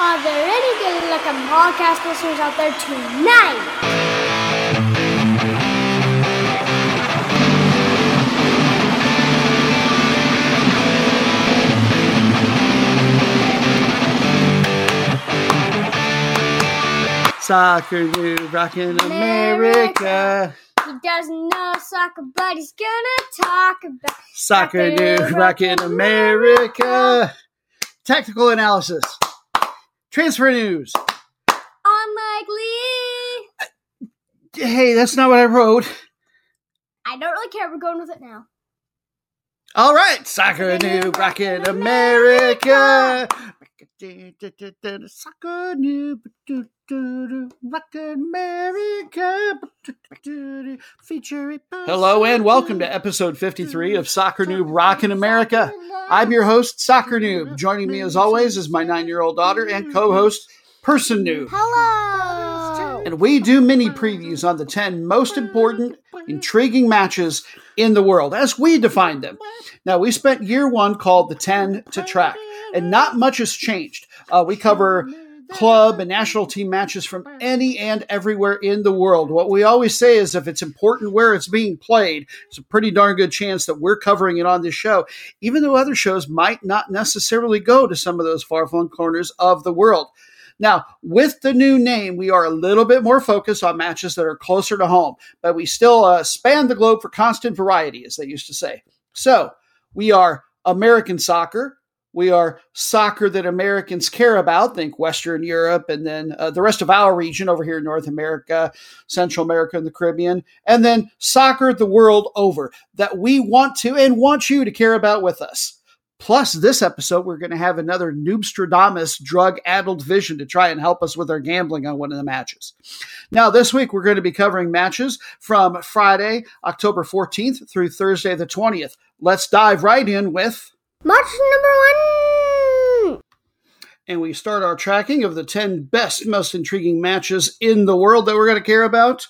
Are there any good looking podcast listeners out there tonight? Soccer Noob Rockin' America. He doesn't know soccer, but he's gonna talk about Soccer Noob Rockin' America. Tactical analysis. Transfer news. unlikely. Hey, that's not what I wrote. I don't really care. We're going with it now. All right, Soccer Noob Rockin' America. Soccer Noob Rockin' America. Featuring. Hello and welcome to episode 53 of Soccer Noob Rockin' America. I'm your host, Soccer Noob. Joining me as always is my nine year old daughter and co host, Person Noob. Hello. And we do mini previews on the 10 most important, intriguing matches in the world as we define them. Now, we spent year one called the 10 to track, and not much has changed. Uh, we cover club and national team matches from any and everywhere in the world. What we always say is if it's important where it's being played, it's a pretty darn good chance that we're covering it on this show, even though other shows might not necessarily go to some of those far flung corners of the world. Now, with the new name, we are a little bit more focused on matches that are closer to home, but we still uh, span the globe for constant variety, as they used to say. So, we are American soccer. We are soccer that Americans care about. Think Western Europe, and then uh, the rest of our region over here in North America, Central America, and the Caribbean. And then soccer the world over that we want to and want you to care about with us. Plus, this episode, we're going to have another Noobstradamus drug addled vision to try and help us with our gambling on one of the matches. Now, this week, we're going to be covering matches from Friday, October 14th through Thursday, the 20th. Let's dive right in with. Match number one. And we start our tracking of the 10 best, most intriguing matches in the world that we're going to care about.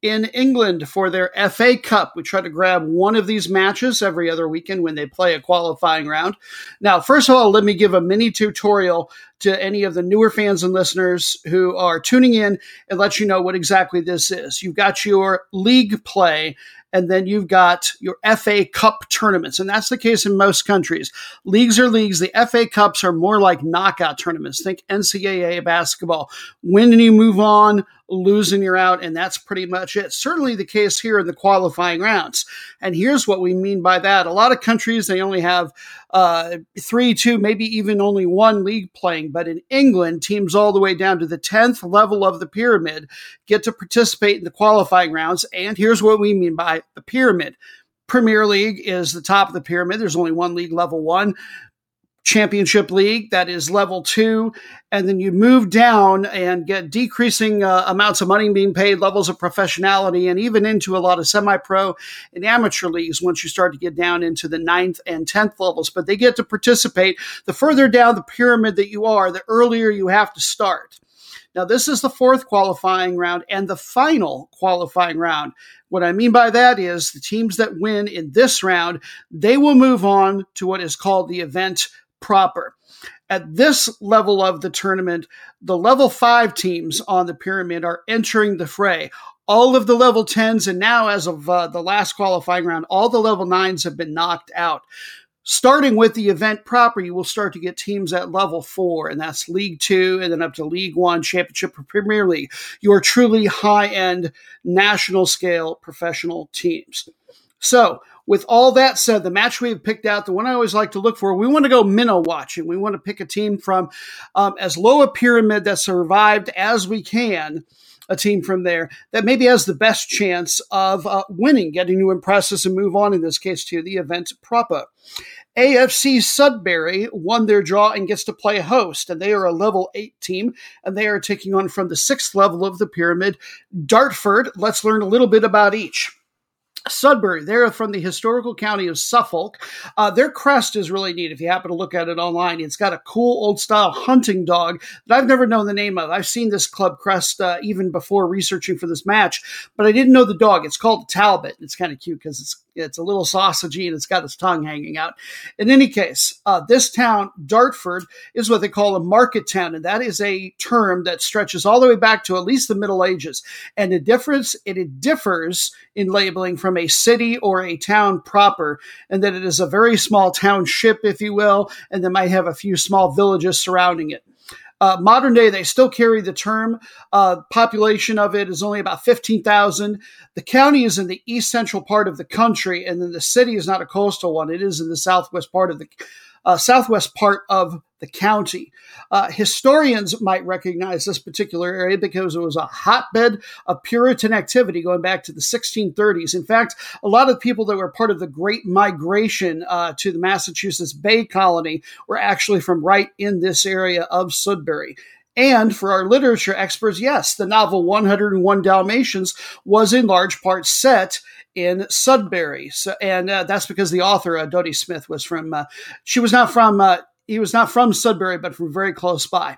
In England for their FA Cup. We try to grab one of these matches every other weekend when they play a qualifying round. Now, first of all, let me give a mini tutorial to any of the newer fans and listeners who are tuning in and let you know what exactly this is. You've got your league play and then you've got your FA Cup tournaments. And that's the case in most countries. Leagues are leagues. The FA Cups are more like knockout tournaments. Think NCAA basketball. And you move on, losing you're out. And that's pretty much it. Certainly the case here in the qualifying rounds. And here's what we mean by that. A lot of countries, they only have uh, three, two, maybe even only one league playing. But in England, teams all the way down to the 10th level of the pyramid get to participate in the qualifying rounds. And here's what we mean by the pyramid. Premier League is the top of the pyramid. There's only one league, level one. Championship League, that is level two. And then you move down and get decreasing uh, amounts of money being paid, levels of professionality, and even into a lot of semi pro and amateur leagues once you start to get down into the ninth and 10th levels. But they get to participate. The further down the pyramid that you are, the earlier you have to start. Now, this is the fourth qualifying round and the final qualifying round. What I mean by that is the teams that win in this round, they will move on to what is called the event proper. At this level of the tournament, the level five teams on the pyramid are entering the fray. All of the level 10s, and now as of uh, the last qualifying round, all the level 9s have been knocked out. Starting with the event proper, you will start to get teams at level four, and that's League Two, and then up to League One, Championship, or Premier League. Your truly high end, national scale professional teams. So, with all that said, the match we have picked out, the one I always like to look for, we want to go minnow watching. We want to pick a team from um, as low a pyramid that survived as we can, a team from there that maybe has the best chance of uh, winning, getting to impress us and move on, in this case, to the event proper. AFC Sudbury won their draw and gets to play host, and they are a level eight team, and they are taking on from the sixth level of the pyramid, Dartford. Let's learn a little bit about each. Sudbury, they're from the historical county of Suffolk. Uh, their crest is really neat if you happen to look at it online. It's got a cool old style hunting dog that I've never known the name of. I've seen this club crest uh, even before researching for this match, but I didn't know the dog. It's called Talbot. It's kind of cute because it's It's a little sausagey and it's got its tongue hanging out. In any case, uh, this town, Dartford, is what they call a market town, and that is a term that stretches all the way back to at least the Middle Ages. And the difference it, it differs in labeling from a city or a town proper, and that it is a very small township, if you will, and that might have a few small villages surrounding it. Uh, modern day, they still carry the term. Uh, population of it is only about 15,000. The county is in the east central part of the country, and then the city is not a coastal one. It is in the southwest part of the uh, southwest part of the county. Uh, historians might recognize this particular area because it was a hotbed of Puritan activity going back to the 1630s. In fact, a lot of people that were part of the Great Migration uh, to the Massachusetts Bay Colony were actually from right in this area of Sudbury. And for our literature experts, yes, the novel 101 Dalmatians was in large part set in Sudbury. So, and uh, that's because the author, uh, Dodie Smith, was from, uh, she was not from, uh, he was not from Sudbury, but from very close by.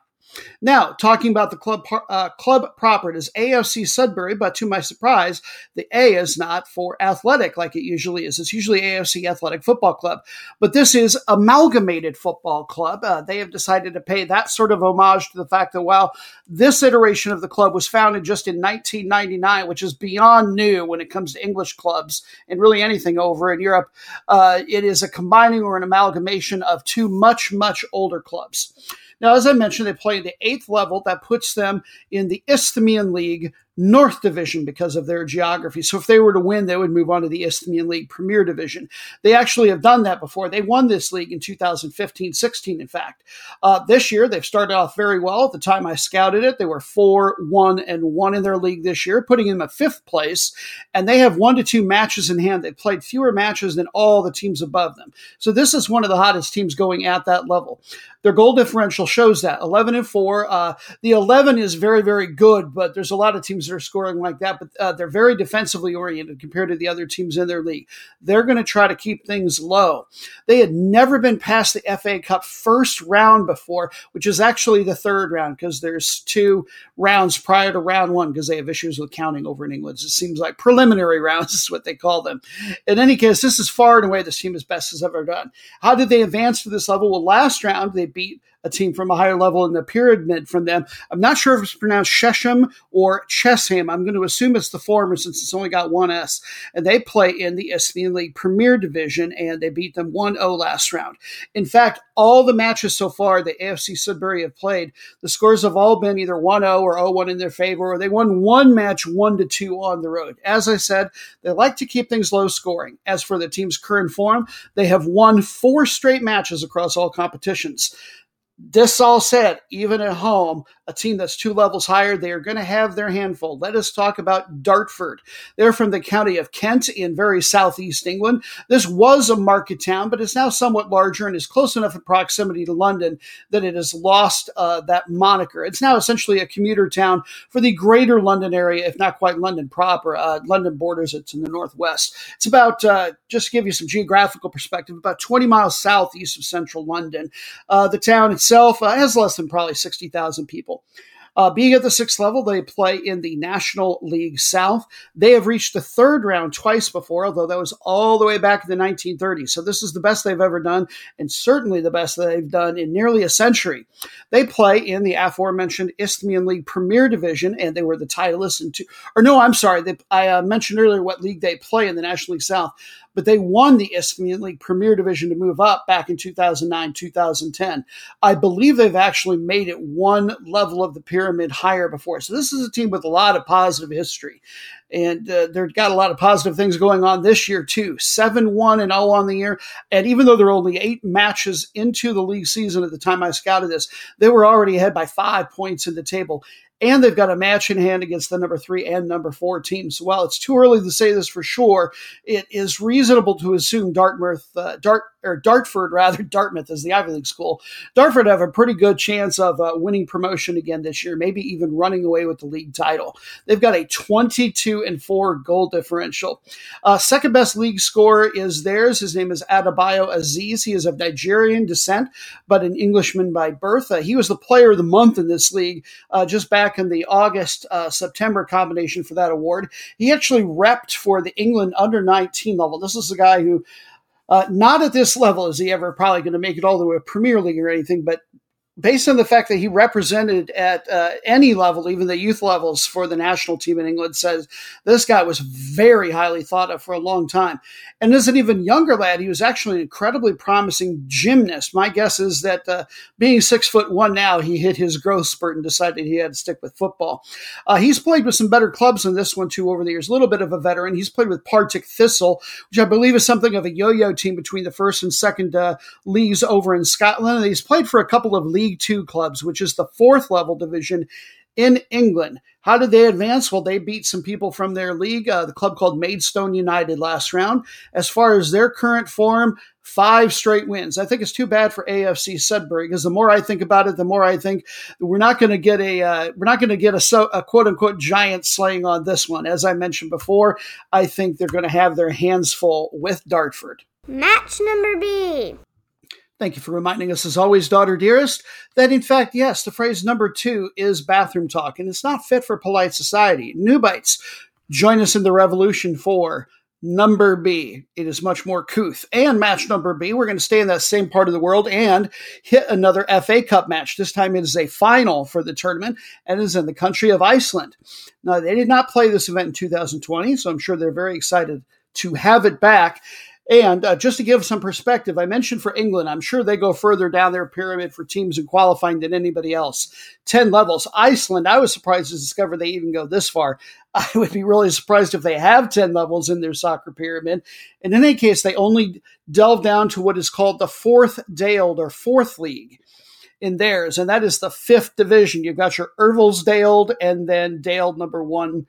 Now, talking about the club uh, club proper, it is AFC Sudbury, but to my surprise, the A is not for athletic like it usually is. It's usually AFC Athletic Football Club, but this is Amalgamated Football Club. Uh, they have decided to pay that sort of homage to the fact that while this iteration of the club was founded just in 1999, which is beyond new when it comes to English clubs and really anything over in Europe, uh, it is a combining or an amalgamation of two much much older clubs. Now, as I mentioned, they play in the eighth level. That puts them in the Isthmian League North Division because of their geography. So if they were to win, they would move on to the Isthmian League Premier Division. They actually have done that before. They won this league in 2015 16, in fact. Uh, this year, they've started off very well. At the time I scouted it, they were 4 1 and 1 in their league this year, putting them at fifth place. And they have one to two matches in hand. They've played fewer matches than all the teams above them. So this is one of the hottest teams going at that level. Their goal differential shows that 11 and 4. Uh, the 11 is very, very good, but there's a lot of teams that are scoring like that, but uh, they're very defensively oriented compared to the other teams in their league. They're going to try to keep things low. They had never been past the FA Cup first round before, which is actually the third round because there's two rounds prior to round one because they have issues with counting over in England. It seems like preliminary rounds is what they call them. In any case, this is far and away this team as best has ever done. How did they advance to this level? Well, last round they beat a team from a higher level in the pyramid from them. I'm not sure if it's pronounced Chesham or Chesham. I'm going to assume it's the former since it's only got one S. And they play in the Isthmian League Premier Division and they beat them 1 0 last round. In fact, all the matches so far that AFC Sudbury have played, the scores have all been either 1 0 or 0 1 in their favor, or they won one match 1 2 on the road. As I said, they like to keep things low scoring. As for the team's current form, they have won four straight matches across all competitions. This all said, even at home, a team that's two levels higher, they are going to have their handful. Let us talk about Dartford. They're from the county of Kent in very southeast England. This was a market town, but it's now somewhat larger and is close enough in proximity to London that it has lost uh, that moniker. It's now essentially a commuter town for the greater London area, if not quite London proper. Uh, London borders it in the northwest. It's about, uh, just to give you some geographical perspective, about 20 miles southeast of central London. Uh, the town itself uh, has less than probably 60,000 people. Uh, being at the sixth level, they play in the National League South. They have reached the third round twice before, although that was all the way back in the 1930s. So this is the best they've ever done, and certainly the best that they've done in nearly a century. They play in the aforementioned Isthmian League Premier Division, and they were the titleists in two. Or no, I'm sorry, they, I uh, mentioned earlier what league they play in the National League South but they won the Isthmian League Premier Division to move up back in 2009, 2010. I believe they've actually made it one level of the pyramid higher before. So this is a team with a lot of positive history. And uh, they've got a lot of positive things going on this year, too. 7 1 and 0 on the year. And even though they're only eight matches into the league season at the time I scouted this, they were already ahead by five points in the table and they've got a match in hand against the number three and number four teams. While it's too early to say this for sure, it is reasonable to assume Dartmouth, uh, Dart, or Dartford rather. Dartmouth is the Ivy League school. Dartford have a pretty good chance of uh, winning promotion again this year, maybe even running away with the league title. They've got a 22 and four goal differential. Uh, second best league scorer is theirs. His name is Adebayo Azeez. He is of Nigerian descent, but an Englishman by birth. Uh, he was the player of the month in this league uh, just back in the August uh, September combination for that award. He actually repped for the England under 19 level. This is a guy who. Uh, not at this level is he ever probably going to make it all the way to Premier League or anything, but based on the fact that he represented at uh, any level, even the youth levels for the national team in England, says this guy was very highly thought of for a long time. And as an even younger lad, he was actually an incredibly promising gymnast. My guess is that uh, being six foot one now, he hit his growth spurt and decided he had to stick with football. Uh, he's played with some better clubs than this one too over the years. A little bit of a veteran. He's played with Partick Thistle, which I believe is something of a yo-yo team between the first and second uh, leagues over in Scotland. And he's played for a couple of leagues League Two clubs, which is the fourth level division in England. How did they advance? Well, they beat some people from their league, uh, the club called Maidstone United last round. As far as their current form, five straight wins. I think it's too bad for AFC Sudbury because the more I think about it, the more I think we're not going to get a uh, we're not going to get a, a quote unquote giant slaying on this one. As I mentioned before, I think they're going to have their hands full with Dartford. Match number B. Thank you for reminding us, as always, daughter dearest, that in fact, yes, the phrase number two is bathroom talk, and it's not fit for polite society. New bites, join us in the revolution for number B. It is much more couth. And match number B, we're going to stay in that same part of the world and hit another FA Cup match. This time it is a final for the tournament and is in the country of Iceland. Now, they did not play this event in 2020, so I'm sure they're very excited to have it back. And uh, just to give some perspective, I mentioned for England, I'm sure they go further down their pyramid for teams and qualifying than anybody else. 10 levels. Iceland, I was surprised to discover they even go this far. I would be really surprised if they have 10 levels in their soccer pyramid. And in any case, they only delve down to what is called the fourth deild or fourth league in theirs, and that is the fifth division. You've got your deild and then deild number one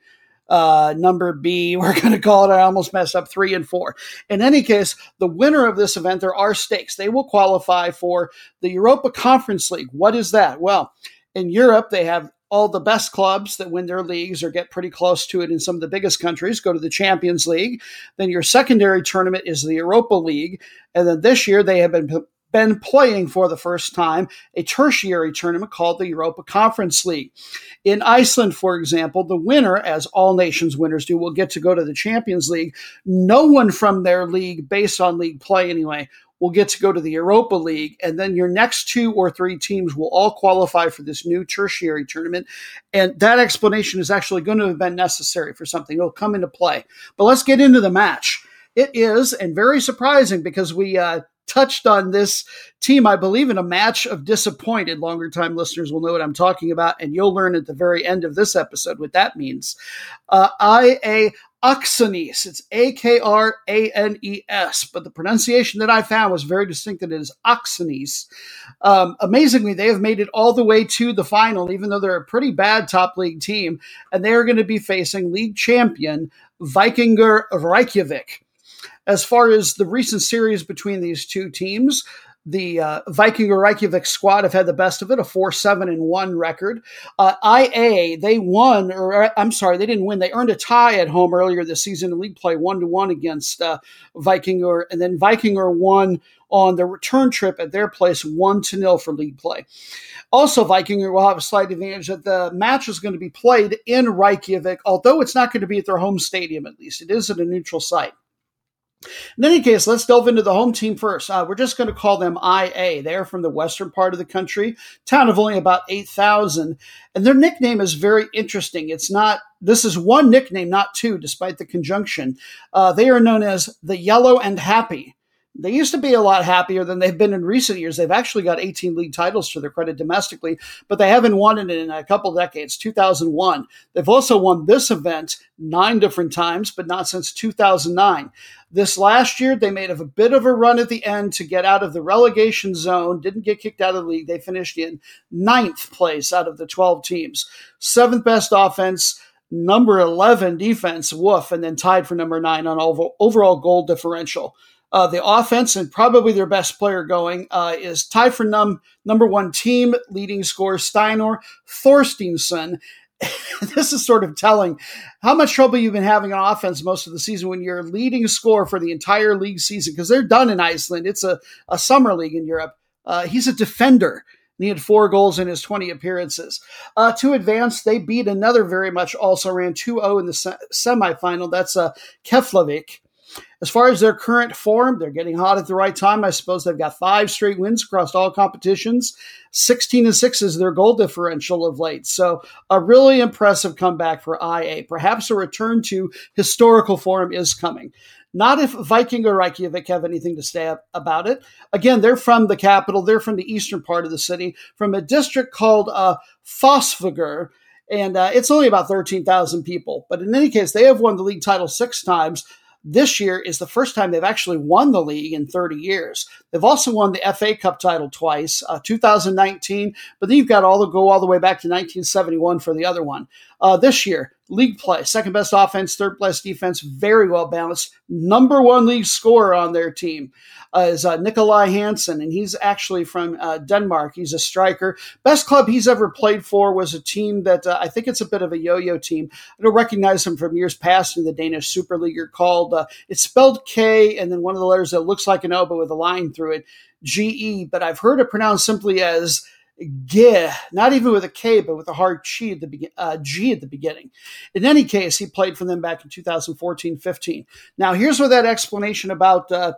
uh, number B. We're going to call it, I almost messed up, three and four. In any case, the winner of this event, there are stakes. They will qualify for the Europa Conference League. What is that? Well, in Europe, they have all the best clubs that win their leagues or get pretty close to it in some of the biggest countries go to the Champions League. Then your secondary tournament is the Europa League. And then this year they have been been playing for the first time a tertiary tournament called the Europa Conference League. In Iceland, for example, the winner, as all nations winners do, will get to go to the Champions League. No one from their league, based on league play anyway, will get to go to the Europa League, and then your next two or three teams will all qualify for this new tertiary tournament. And that explanation is actually going to have been necessary for something. It'll come into play. But let's get into the match. It is, and very surprising because we uh, touched on this team, I believe, in a match of disappointed. Longer time listeners will know what I'm talking about, and you'll learn at the very end of this episode what that means. Uh, IA Akranes. It's A K R A N E S, but the pronunciation that I found was very distinct. It is Akranes. Um, amazingly, they have made it all the way to the final, even though they're a pretty bad top league team, and they are going to be facing league champion Vikingur Reykjavik as far as the recent series between these two teams, the uh, Vikingur Reykjavik squad have had the best of it, a four seven and one record. Uh, IA they won, or uh, I'm sorry, they didn't win. They earned a tie at home earlier this season in league play, one to one against uh, Vikingur, and then Vikingur won on the return trip at their place, one to nil for league play. Also, Vikingur will have a slight advantage that the match is going to be played in Reykjavik, although it's not going to be at their home stadium. At least it is at a neutral site. In any case, let's delve into the home team first. Uh, we're just going to call them IA. They're from the western part of the country, town of only about 8,000. And their nickname is very interesting. It's not, this is one nickname, not two, despite the conjunction. Uh, they are known as the Yellow and Happy. They used to be a lot happier than they've been in recent years. They've actually got 18 league titles to their credit domestically, but they haven't won it in a couple decades. 2001. They've also won this event nine different times, but not since 2009. This last year, they made a bit of a run at the end to get out of the relegation zone, didn't get kicked out of the league. They finished in ninth place out of the 12 teams. Seventh best offense, number 11 defense, woof, and then tied for number nine on overall goal differential. Uh, the offense and probably their best player going uh, is tied for num- number one team leading scorer Steinar Thorsteinsson. this is sort of telling how much trouble you've been having on offense most of the season when you're leading score for the entire league season because they're done in Iceland. It's a, a summer league in Europe. Uh, he's a defender. He had four goals in his 20 appearances. Uh, to advance, they beat another very much also ran 2 0 in the se- semifinal. That's uh, Keflavik. As far as their current form, they're getting hot at the right time. I suppose they've got five straight wins across all competitions. 16 and 6 is their goal differential of late. So, a really impressive comeback for IA. Perhaps a return to historical form is coming. Not if Vikingur Reykjavik have anything to say about it. Again, they're from the capital, they're from the eastern part of the city, from a district called uh, Fossvogur and uh, it's only about 13,000 people. But in any case, they have won the league title six times this year is the first time they've actually won the league in 30 years. They've also won the FA Cup title twice, uh, 2019, but then you've got all the go all the way back to 1971 for the other one. Uh, this year, league play, second best offense, third best defense, very well balanced. Number one league scorer on their team uh, is uh, Nikolaj Hansen, and he's actually from uh, Denmark. He's a striker. Best club he's ever played for was a team that uh, I think it's a bit of a yo-yo team. I don't recognize him from years past in the Danish Super League. You're called uh, it's spelled K and then one of the letters that looks like an O but with a line through it, G E. But I've heard it pronounced simply as G, not even with a K, but with a hard G at the, be- uh, G at the beginning. In any case, he played for them back in 2014 15. Now, here's where that explanation about uh,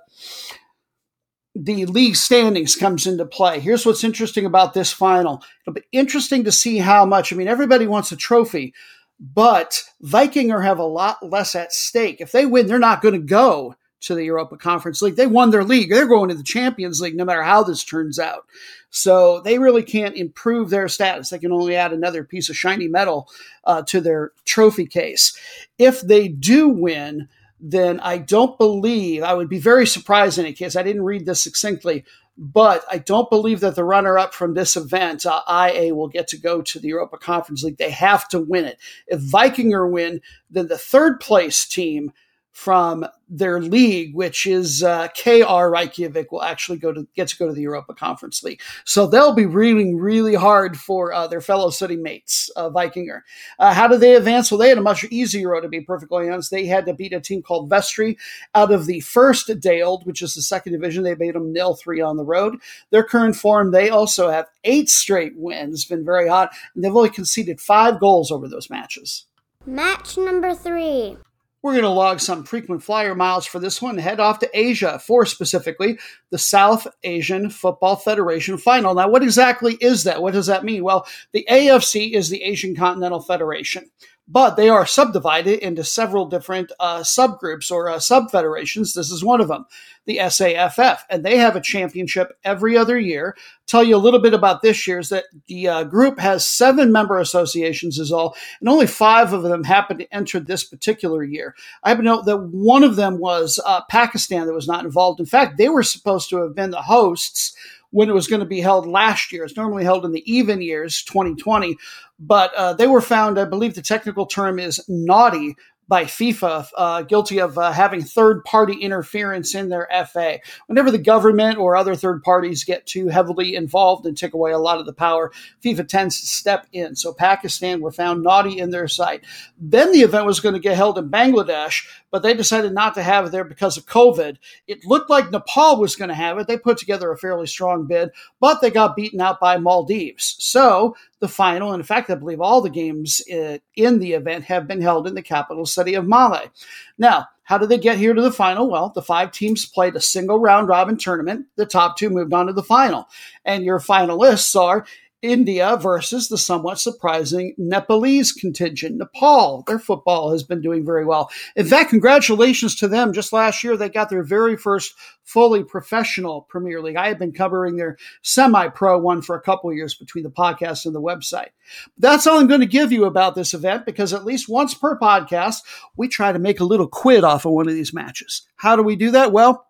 the league standings comes into play. Here's what's interesting about this final. It'll be interesting to see how much. I mean, everybody wants a trophy, but Vikingur have a lot less at stake. If they win, they're not going to go to the Europa Conference League. They won their league. They're going to the Champions League no matter how this turns out. So they really can't improve their status. They can only add another piece of shiny metal uh, to their trophy case. If they do win, then I don't believe, I would be very surprised in any case. I didn't read this succinctly, but I don't believe that the runner up from this event, uh, IA, will get to go to the Europa Conference League. They have to win it. If Vikingur win, then the third place team from their league, which is uh, KR Reykjavik, will actually go to get to go to the Europa Conference League. So they'll be reading really hard for uh, their fellow city mates, uh, Vikingur. Uh, how did they advance? Well, they had a much easier road, to be perfectly honest. They had to beat a team called Vestri out of the first deild, which is the second division. They beat them nil three on the road. Their current form, they also have eight straight wins, been very hot, and they've only conceded five goals over those matches. Match number three. We're going to log some frequent flyer miles for this one. Head off to Asia for specifically the South Asian Football Federation final. Now, what exactly is that? What does that mean? Well, the AFC is the Asian Continental Federation but they are subdivided into several different uh, subgroups or uh, subfederations. This is one of them, the SAFF, and they have a championship every other year. Tell you a little bit about this year's that the uh, group has seven member associations, is all, and only five of them happen to enter this particular year. I happen to know that one of them was uh, Pakistan that was not involved. In fact, they were supposed to have been the hosts when it was going to be held last year. It's normally held in the even years, 2020, but uh, they were found, I believe the technical term is naughty by FIFA, uh, guilty of uh, having third party interference in their FA. Whenever the government or other third parties get too heavily involved and take away a lot of the power, FIFA tends to step in. So Pakistan were found naughty in their sight. Then the event was going to get held in Bangladesh, but they decided not to have it there because of COVID. It looked like Nepal was going to have it. They put together a fairly strong bid, but they got beaten out by Maldives. So the final, in fact, I believe all the games uh, in the event have been held in the capital city of Male. Now, how did they get here to the final? Well, the five teams played a single round robin tournament. The top two moved on to the final. And your finalists are India versus the somewhat surprising Nepalese contingent. Nepal, their football has been doing very well. In fact, congratulations to them. Just last year, they got their very first fully professional Premier League. I have been covering their semi pro one for a couple years between the podcast and the website. That's all I'm going to give you about this event because at least once per podcast, we try to make a little quid off of one of these matches. How do we do that? Well,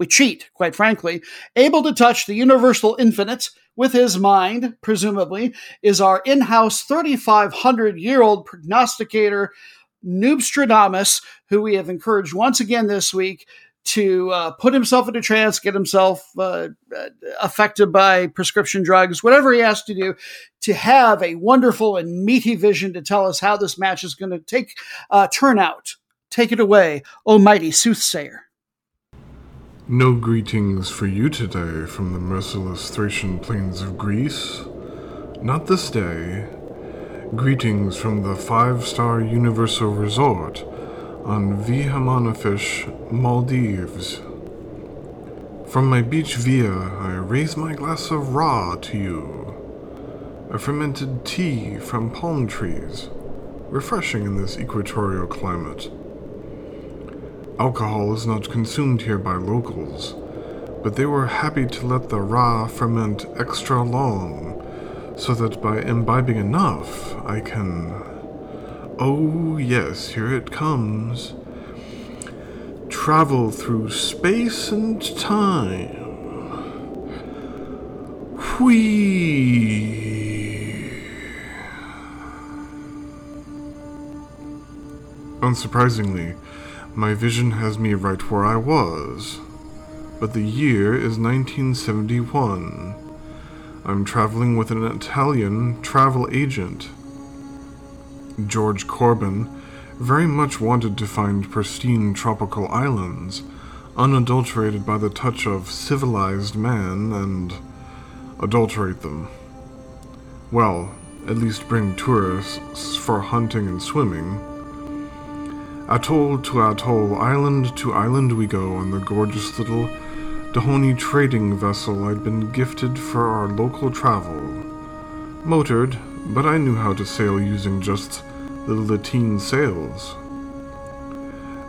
we cheat, quite frankly. Able to touch the universal infinite with his mind, presumably, is our in house 3,500 year old prognosticator, Noobstradamus, who we have encouraged once again this week to uh, put himself into trance, get himself uh, uh, affected by prescription drugs, whatever he has to do to have a wonderful and meaty vision to tell us how this match is going to take uh, turn out. Take it away, almighty soothsayer. No greetings for you today from the merciless Thracian plains of Greece. Not this day. Greetings from the five star Universal Resort on Vihamanafushi, Maldives. From my beach via, I raise my glass of Ra to you. A fermented tea from palm trees, refreshing in this equatorial climate. Alcohol is not consumed here by locals, but they were happy to let the Ra ferment extra long, so that by imbibing enough, I can. Oh, yes, here it comes. Travel through space and time. Whee! Unsurprisingly, my vision has me right where I was. But the year is 1971. I'm traveling with an Italian travel agent. George Corbin very much wanted to find pristine tropical islands, unadulterated by the touch of civilized man, and adulterate them. Well, at least bring tourists for hunting and swimming Atoll to atoll, island to island we go on the gorgeous little Dahomey trading vessel I'd been gifted for our local travel. Motored, but I knew how to sail using just the lateen sails.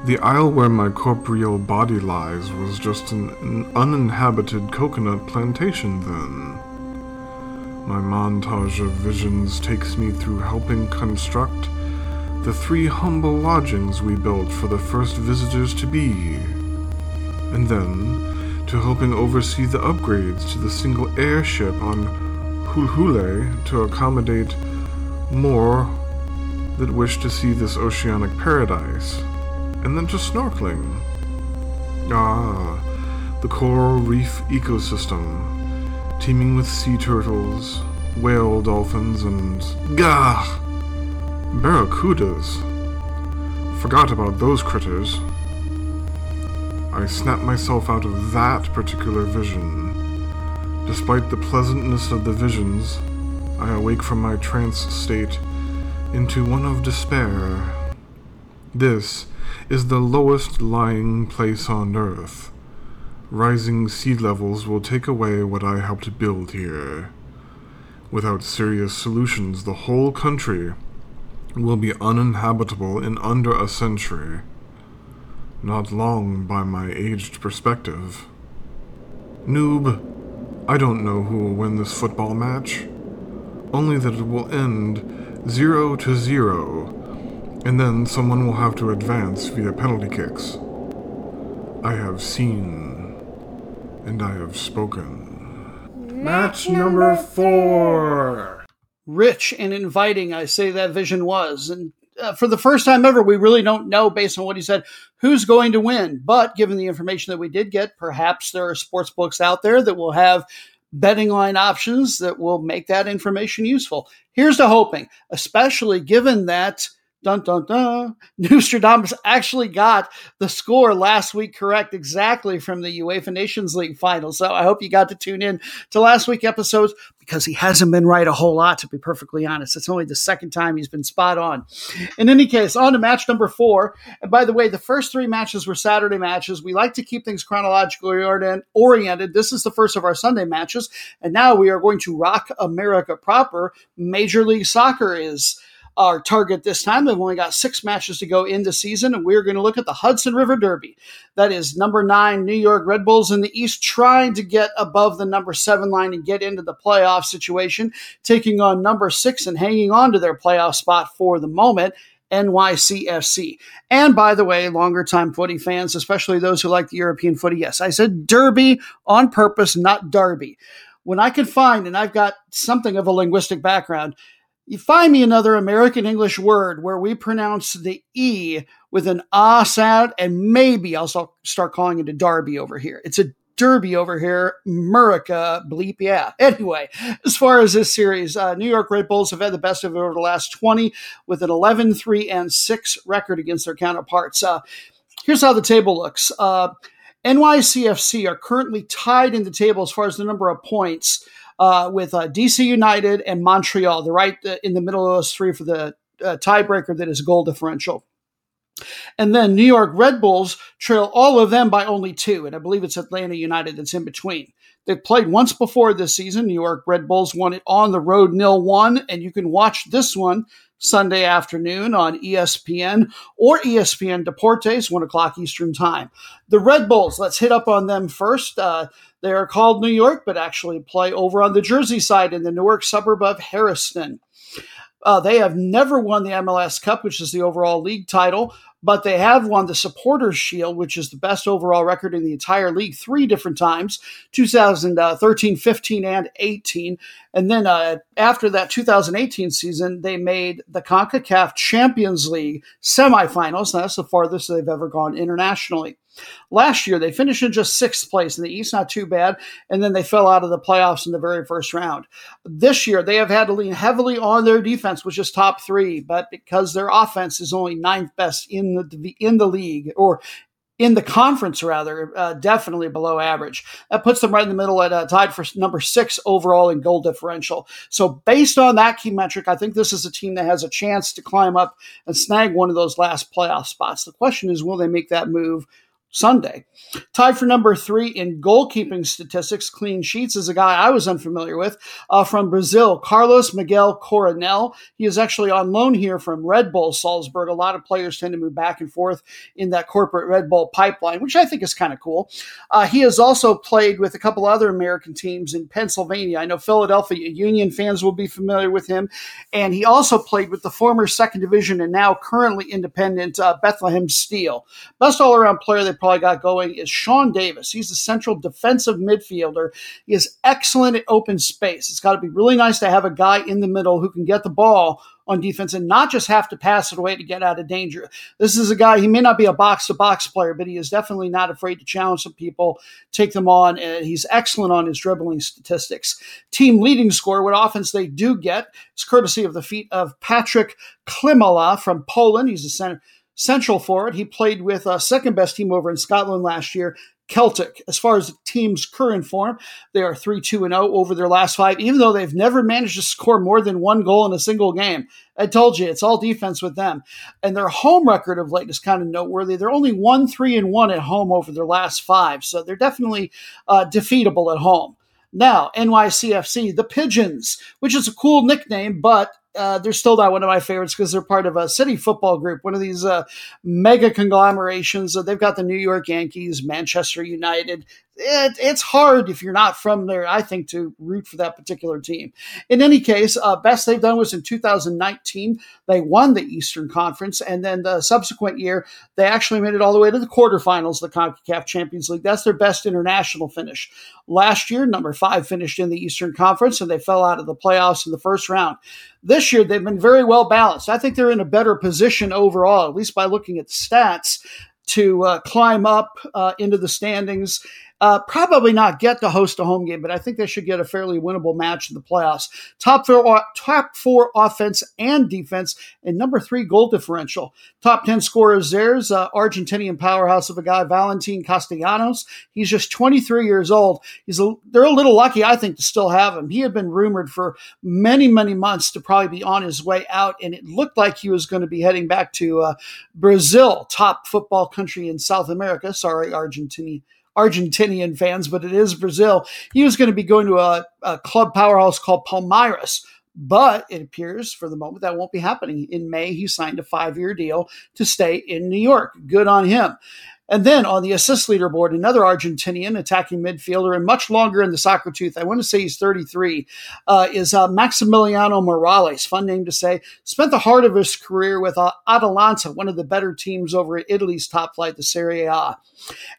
The isle where my corporeal body lies was just an, an uninhabited coconut plantation then. My montage of visions takes me through helping construct the three humble lodgings we built for the first visitors to be, and then to helping oversee the upgrades to the single airship on Hulhule to accommodate more that wish to see this oceanic paradise, and then to snorkeling. Ah, the coral reef ecosystem, teeming with sea turtles, whale dolphins, and gah! Barracudas. Forgot about those critters. I snapped myself out of that particular vision. Despite the pleasantness of the visions, I awake from my trance state into one of despair. This is the lowest lying place on earth. Rising sea levels will take away what I helped build here. Without serious solutions, the whole country will be uninhabitable in under a century. Not long by my aged perspective. Noob, I don't know who will win this football match. Only that it will end zero to zero, and then someone will have to advance via penalty kicks. I have seen, and I have spoken. Match number four rich and inviting I say that vision was. And uh, for the first time ever, we really don't know, based on what he said, who's going to win. But given the information that we did get, perhaps there are sports books out there that will have betting line options that will make that information useful. Here's the hoping, especially given that dun dun dun, Nostradamus actually got the score last week correct exactly from the UEFA Nations League final. So I hope you got to tune in to last week episodes because he hasn't been right a whole lot, to be perfectly honest. It's only the second time he's been spot on. In any case, on to match number four. And by the way, the first three matches were Saturday matches. We like to keep things chronologically oriented. This is the first of our Sunday matches. And now we are going to rock America proper. Major League Soccer is our target this time. They've only got six matches to go in the season, and we're going to look at the Hudson River Derby. That is number nine, New York Red Bulls in the East, trying to get above the number seven line and get into the playoff situation, taking on number six and hanging on to their playoff spot for the moment. NYCFC. And by the way, longer time footy fans, especially those who like the European footy, yes, I said derby on purpose, not derby. When I could find, and I've got something of a linguistic background, You find me another American English word where we pronounce the E with an ah sound, and maybe I'll start calling it a Darby over here. It's a Derby over here, Murica bleep, yeah. Anyway, as far as this series, uh, New York Red Bulls have had the best of it over the last 20 with an 11 3 and 6 record against their counterparts. Uh, here's how the table looks uh, NYCFC are currently tied in the table as far as the number of points uh, with uh, DC United and Montreal. They're right uh, in the middle of those three for the tiebreaker that is goal differential. And then New York Red Bulls trail all of them by only two. And I believe it's Atlanta United that's in between. They've played once before this season. New York Red Bulls won it on the road nil one. And you can watch this one Sunday afternoon on ESPN or ESPN Deportes, 1 o'clock Eastern Time. The Red Bulls, let's hit up on them first. Uh, they are called New York, but actually play over on the Jersey side in the Newark suburb of Harrison. Uh, they have never won the MLS Cup, which is the overall league title, but they have won the Supporters Shield, which is the best overall record in the entire league, three different times 2013, 15, and 18. And then uh, after that 2018 season, they made the CONCACAF Champions League semifinals. That's the farthest they've ever gone internationally. Last year, they finished in just sixth place in the East, not too bad, and then they fell out of the playoffs in the very first round. This year, they have had to lean heavily on their defense, which is top three, but because their offense is only ninth best in the in the league, or in the conference, rather, uh, definitely below average. That puts them right in the middle at uh, tied for number six overall in goal differential. So, based on that key metric, I think this is a team that has a chance to climb up and snag one of those last playoff spots. The question is, will they make that move Sunday. Tied for number three in goalkeeping statistics, clean sheets, is a guy I was unfamiliar with uh, from Brazil, Carlos Miguel Coronel. He is actually on loan here from Red Bull Salzburg. A lot of players tend to move back and forth in that corporate Red Bull pipeline, which I think is kind of cool. Uh, he has also played with a couple other American teams in Pennsylvania. I know Philadelphia Union fans will be familiar with him. And he also played with the former second division and now currently independent uh, Bethlehem Steel. Best all around player they probably got going is Sean Davis. He's a central defensive midfielder. He is excellent at open space. It's got to be really nice to have a guy in the middle who can get the ball on defense and not just have to pass it away to get out of danger. This is a guy, he may not be a box to box player, but he is definitely not afraid to challenge some people, take them on. And he's excellent on his dribbling statistics. Team leading score, what offense they do get, is courtesy of the feet of Patrick Klimala from Poland. He's a center central for it. He played with a uh, second best team over in Scotland last year, Celtic. As far as the team's current form, they are 3 2 0 over their last five, even though they've never managed to score more than one goal in a single game. I told you, it's all defense with them. And their home record of late is kind of noteworthy. They're only 1 3 and 1 at home over their last five, so they're definitely uh, defeatable at home. Now, NYCFC, the Pigeons, which is a cool nickname, but uh, they're still not one of my favorites because they're part of a city football group, one of these uh, mega conglomerations. They've got the New York Yankees, Manchester United, it, it's hard if you're not from there, I think, to root for that particular team. In any case, uh, best they've done was in 2019. They won the Eastern Conference, and then the subsequent year, they actually made it all the way to the quarterfinals of the CONCACAF Champions League. That's their best international finish. Last year, number five finished in the Eastern Conference, and they fell out of the playoffs in the first round. This year, they've been very well balanced. I think they're in a better position overall, at least by looking at the stats, to uh, climb up uh, into the standings uh, probably not get to host a home game, but I think they should get a fairly winnable match in the playoffs. Top four, top four offense and defense, and number three goal differential. Top ten scorers there's uh, Argentinian powerhouse of a guy, Valentin Castellanos. He's just 23 years old. He's a, they're a little lucky, I think, to still have him. He had been rumored for many, many months to probably be on his way out, and it looked like he was going to be heading back to uh, Brazil, top football country in South America. Sorry, Argentina. Argentinian fans, but it is Brazil. He was going to be going to a, a club powerhouse called Palmeiras. But it appears for the moment that won't be happening. In May, he signed a five year deal to stay in New York. Good on him. And then on the assist leaderboard, another Argentinian attacking midfielder and much longer in the soccer tooth. I want to say he's 33. Uh, is uh, Maximiliano Morales, fun name to say. Spent the heart of his career with uh, Atalanta, one of the better teams over at Italy's top flight, the Serie A.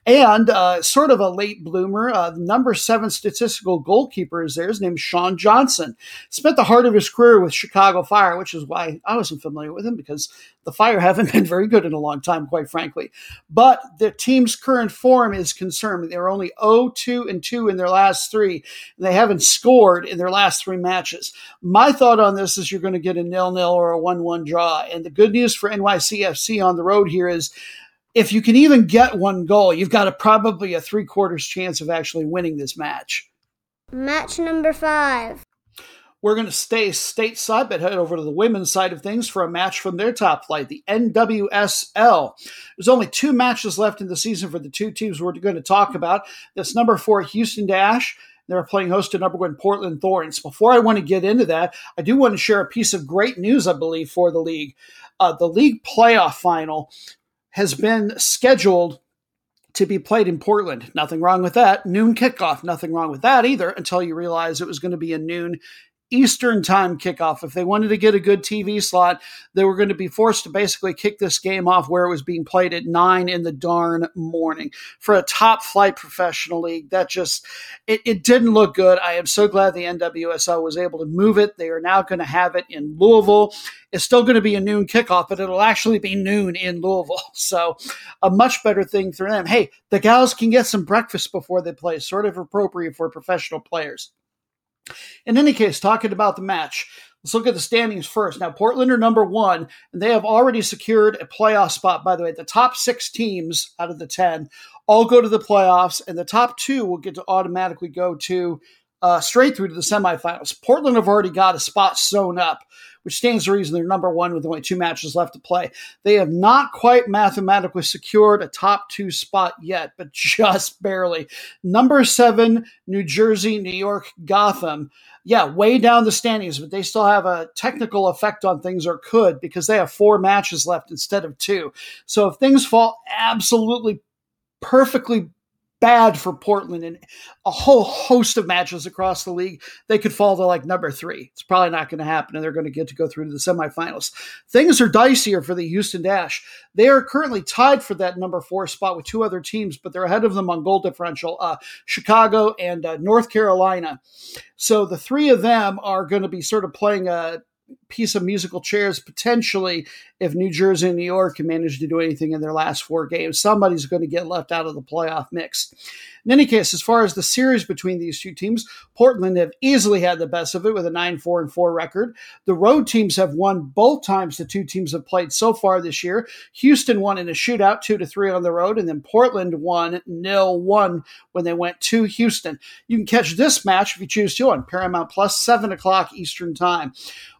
And uh, sort of a late bloomer, uh, number seven statistical goalkeeper is there. His name's Sean Johnson. Spent the heart of his career with Chicago Fire, which is why I wasn't familiar with him because the Fire haven't been very good in a long time, quite frankly. But the team's current form is concerned, They're only 0-2 and 2 in their last three. And they haven't scored in their last three matches. My thought on this is you're going to get a nil-nil or a 1-1 draw. And the good news for NYCFC on the road here is if you can even get one goal, you've got a probably a three quarters chance of actually winning this match. Match number five. We're going to stay stateside, but head over to the women's side of things for a match from their top flight, the NWSL. There's only two matches left in the season for the two teams we're going to talk about. That's number four, Houston Dash. They're playing host to number one, Portland Thorns. Before I want to get into that, I do want to share a piece of great news, I believe, for the league. Uh, the league playoff final has been scheduled to be played in Portland. Nothing wrong with that. Noon kickoff. Nothing wrong with that either until you realize it was going to be a noon Eastern time kickoff. If they wanted to get a good TV slot, they were going to be forced to basically kick this game off where it was being played at nine in the darn morning. For a top flight professional league, that just it, it didn't look good. I am so glad the NWSL was able to move it. They are now going to have it in Louisville. It's still going to be a noon kickoff, but it'll actually be noon in Louisville. So a much better thing for them. Hey, the gals can get some breakfast before they play, sort of appropriate for professional players. In any case, talking about the match, let's look at the standings first. Now, Portland are number one, and they have already secured a playoff spot. By the way, the top six teams out of the 10 all go to the playoffs, and the top two will get to automatically go to uh, straight through to the semifinals. Portland have already got a spot sewn up, which stands to reason they're number one with only two matches left to play. They have not quite mathematically secured a top two spot yet, but just barely. Number seven, New Jersey, New York, Gotham. Yeah, way down the standings, but they still have a technical effect on things, or could, because they have four matches left instead of two. So if things fall absolutely perfectly bad for Portland in a whole host of matches across the league. They could fall to like number three. It's probably not going to happen, and they're going to get to go through to the semifinals. Things are dicier for the Houston Dash. They are currently tied for that number four spot with two other teams, but they're ahead of them on goal differential uh, Chicago and uh, North Carolina. So the three of them are going to be sort of playing a piece of musical chairs potentially if New Jersey and New York can manage to do anything in their last four games. Somebody's going to get left out of the playoff mix. In any case, as far as the series between these two teams, Portland have easily had the best of it with a 9 4 and 4 record. The road teams have won both times the two teams have played so far this year. Houston won in a shootout 2 to 3 on the road, and then Portland won 0 1 when they went to Houston. You can catch this match if you choose to on Paramount Plus, 7 o'clock Eastern Time.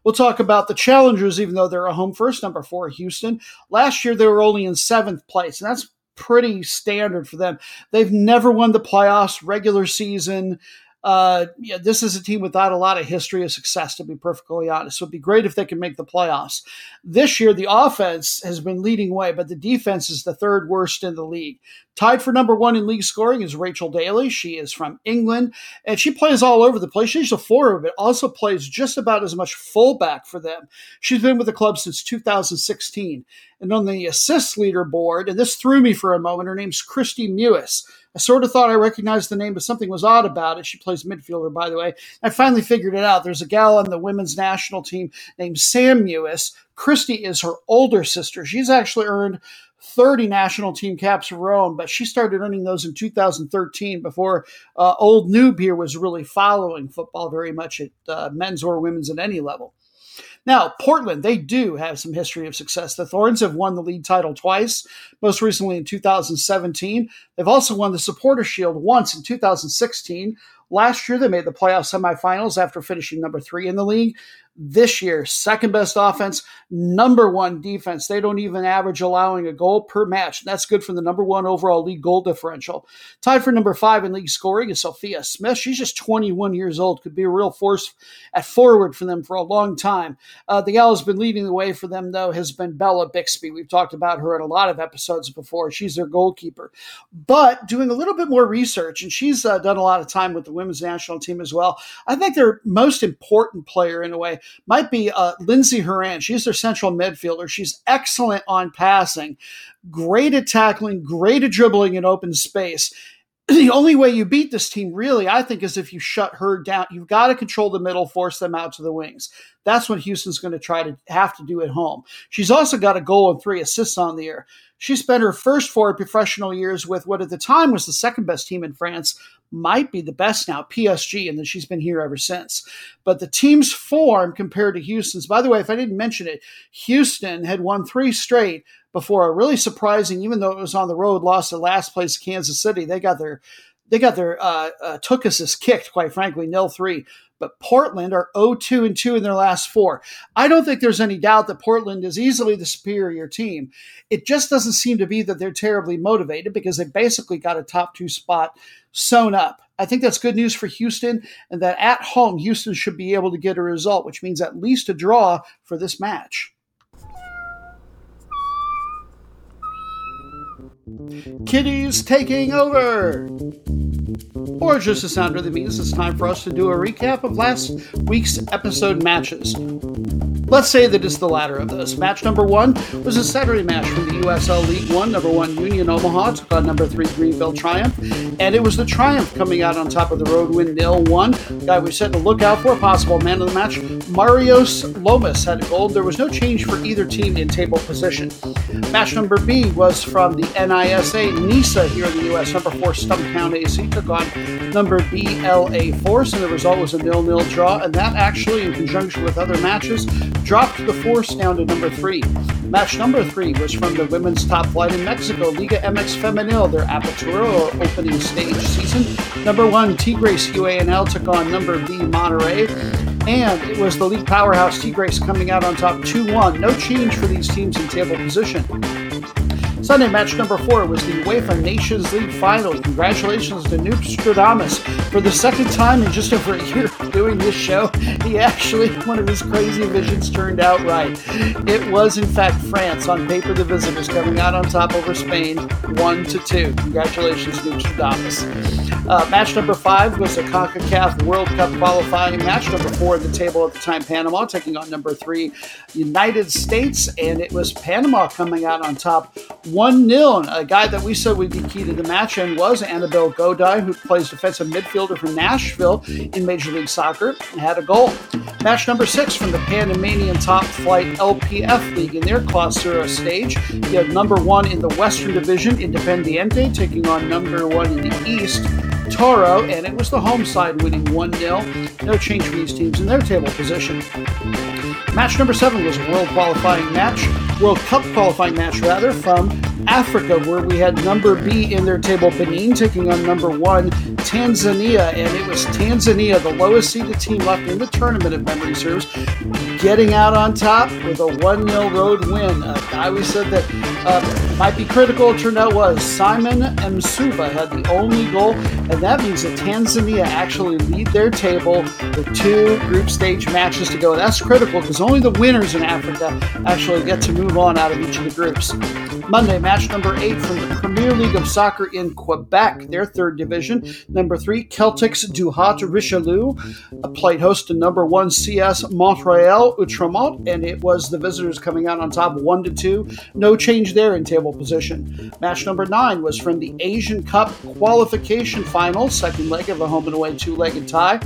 We'll talk about the challengers, even though they're a home first, number four, Houston. Last year, they were only in seventh place, and that's pretty standard for them. They've never won the playoffs, regular season. Uh, yeah, this is a team without a lot of history of success, to be perfectly honest. So it'd be great if they can make the playoffs. This year, the offense has been leading way, but the defense is the third worst in the league. Tied for number one in league scoring is Rachel Daly. She is from England, and she plays all over the place. She's a forward, but also plays just about as much fullback for them. She's been with the club since 2016. And on the assist leaderboard, and this threw me for a moment, her name's Kristie Mewis. I sort of thought I recognized the name, but something was odd about it. She plays midfielder, by the way. I finally figured it out. There's a gal on the women's national team named Sam Mewis. Kristie is her older sister. She's actually earned 30 national team caps of her own, but she started earning those in 2013 before uh, old noob here was really following football very much at uh, men's or women's at any level. Now, Portland, they do have some history of success. The Thorns have won the league title twice, most recently in 2017. They've also won the Supporter Shield once in 2016, Last year, they made the playoff semifinals after finishing number three in the league this year. Second best offense, number one defense. They don't even average allowing a goal per match. That's good for the number one overall league goal differential. Tied for number five in league scoring is Sophia Smith. She's just 21 years old, could be a real force at forward for them for a long time. Uh, the gal has been leading the way for them, though, has been Bella Bixby. We've talked about her in a lot of episodes before. She's their goalkeeper. But doing a little bit more research, and she's uh, done a lot of time with the women's national team as well, I think their most important player in a way might be uh, Lindsey Horan. She's their central midfielder. She's excellent on passing, great at tackling, great at dribbling in open space. The only way you beat this team, really, I think, is if you shut her down. You've got to control the middle, force them out to the wings. That's what Houston's going to try to have to do at home. She's also got a goal and three assists on the year. She spent her first four professional years with what at the time was the second best team in France, might be the best now, PSG, and then she's been here ever since. But the team's form compared to Houston's, by the way, if I didn't mention it, Houston had won three straight before a really surprising, even though it was on the road, lost to last place Kansas City. They got their they got their uh, uh, Tukuses kicked, quite frankly, nil three but Portland are 0-2 and 2 in their last four. I don't think there's any doubt that Portland is easily the superior team. It just doesn't seem to be that they're terribly motivated because they basically got a top two spot sewn up. I think that's good news for Houston, and that at home, Houston should be able to get a result, which means at least a draw for this match. Kitties taking over. Or just the sound really means it's time for us to do a recap of last week's episode matches. Let's say that it's the latter of those. Match number one was a Saturday match from the USL League One. Number one Union Omaha took on number three Greenville Triumph, and it was the Triumph coming out on top of the road win nil one. Guy we set to look out for, possible man of the match, Marios Lomas had a goal. There was no change for either team in table position. Match number B was from the NISA NISA here in the U.S. Number four Stumptown AC took on number BLA Force, and the result was a nil-nil draw. And that actually, in conjunction with other matches, dropped the Force down to number three. Match number three was from the women's top flight in Mexico, Liga MX Femenil, their Apertura or opening stage season. Number one, Tigres UANL took on number B Monterrey. And it was the league powerhouse Tigres coming out on top 2 1. No change for these teams in table position. Sunday match number four was the UEFA Nations League final. Congratulations to Noob Stradamus for the second time in just over a year doing this show. He actually, one of his crazy visions turned out right. It was, in fact, France on paper, the visitors coming out on top over Spain, one to two. Congratulations, Noob Stradamus. Uh, match number five was a CONCACAF World Cup qualifying match. Number four at the table at the time, Panama, taking on number three, United States, and it was Panama coming out on top 1 0. A guy that we said would be key to the match and was Anibal Godoy, who plays defensive midfielder for Nashville in Major League Soccer, and had a goal. Match number six from the Panamanian top flight LPF League in their Clausura stage. You have number one in the Western Division, Independiente, taking on number one in the East. Tauro, and it was the home side winning 1 0. No change for these teams in their table position. Match number seven was a world qualifying match, World Cup qualifying match rather, from Africa, where we had number B in their table, Benin, taking on number one, Tanzania. And it was Tanzania, the lowest seeded team left in the tournament, if memory serves, getting out on top with a 1 0 road win. A guy we said that uh, might be critical, out was Simon Msuva had the only goal, and that means that Tanzania actually lead their table with two group stage matches to go. That's critical because only the winners in Africa actually get to move on out of each of the groups. Monday, match number eight from the Premier League of Soccer in Quebec, their third division. Number three, Celtix du Haut Richelieu played host to number one CS Montreal Outremont, and it was the visitors coming out on top one to two. No change there in table position. Match number nine was from the Asian Cup qualification final, second leg of a home and away two legged tie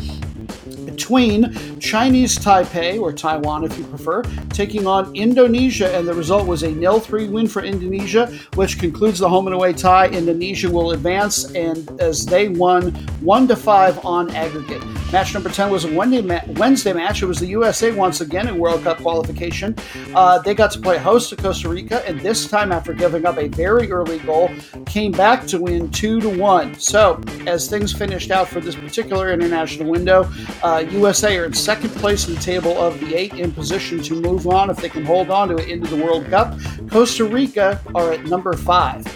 between Chinese Taipei, or Taiwan if you prefer, taking on Indonesia, and the result was a nil 3 win for Indonesia, which concludes the home and away tie. Indonesia will advance, and as they won 1 to 5 on aggregate. Match number 10 was a Wednesday match. It was the USA once again in World Cup qualification. Uh, they got to play host to Costa Rica, and this time, after giving up a very early goal, came back to win 2 to 1. So, as things finished out for this particular international window, uh, USA are in second place in the table of the eight, in position to move on if they can hold on to it into the World Cup. Costa Rica are at number five.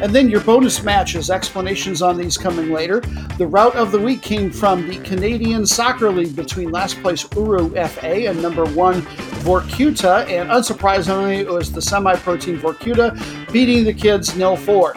And then your bonus matches, explanations on these coming later. The route of the week came from the Canadian Soccer League between last place Uru FA and number one Vorkuta, and unsurprisingly, it was the semi pro team Vorkuta beating the kids nil 4.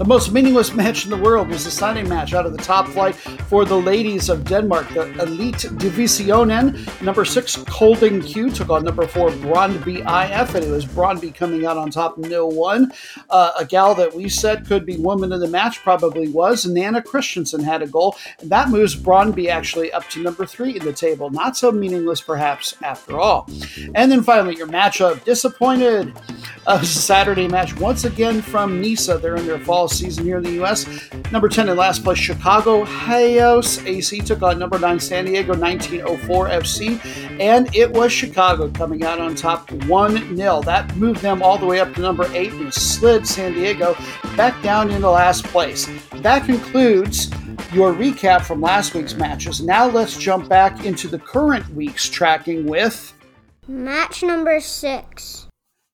The most meaningless match in the world was the signing match out of the top flight for the ladies of Denmark, the Elite Divisionen. Number six, Kolding Q took on number four, Brondby IF, and it was Brondby coming out on top 0 1. Uh, a gal that we said could be woman of the match probably was. Nana Christensen had a goal, and that moves Brondby actually up to number three in the table. Not so meaningless, perhaps, after all. And then finally, your matchup disappointed. A Saturday match once again from Nisa. They're in their fall season here in the U.S. Number 10 in last place, Chicago House AC took on number 9 San Diego 1904 FC, and it was Chicago coming out on top 1 0. That moved them all the way up to number 8 and slid San Diego back down into last place. That concludes your recap from last week's matches. Now let's jump back into the current week's tracking with. Match number six.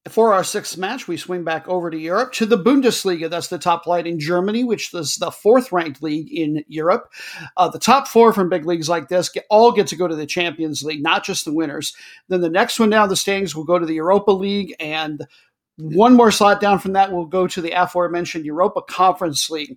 For our sixth match, we swing back over to Europe to the Bundesliga. That's the top flight in Germany, which is the fourth ranked league in Europe. Uh, the top four from big leagues like this get, all get to go to the Champions League, not just the winners. Then the next one down the standings will go to the Europa League, and one more slot down from that will go to the aforementioned Europa Conference League.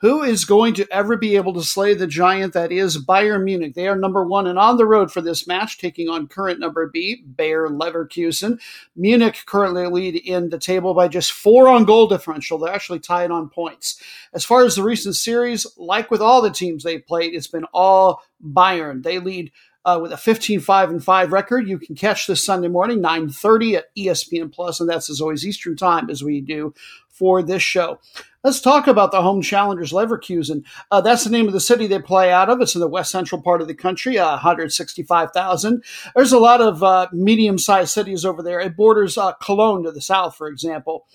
Who is going to ever be able to slay the giant that is Bayern Munich? They are number one and on the road for this match, taking on current number B, Bayer Leverkusen. Munich currently lead in the table by just four on goal differential. They're actually tied on points. As far as the recent series, like with all the teams they played, it's been all Bayern. They lead uh, with a 15-5 and 5 record. You can catch this Sunday morning, 9:30 at ESPN Plus, and that's as always Eastern Time as we do for this show. Let's talk about the home challengers, Leverkusen. Uh, that's the name of the city they play out of. It's in the west central part of the country, uh, 165,000. There's a lot of uh, medium sized cities over there. It borders uh, Cologne to the south, for example.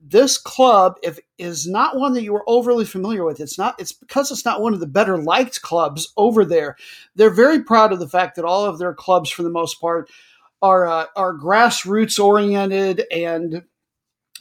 This club, if is not one that you are overly familiar with, it's not. It's because it's not one of the better liked clubs over there. They're very proud of the fact that all of their clubs, for the most part, are uh, are grassroots oriented and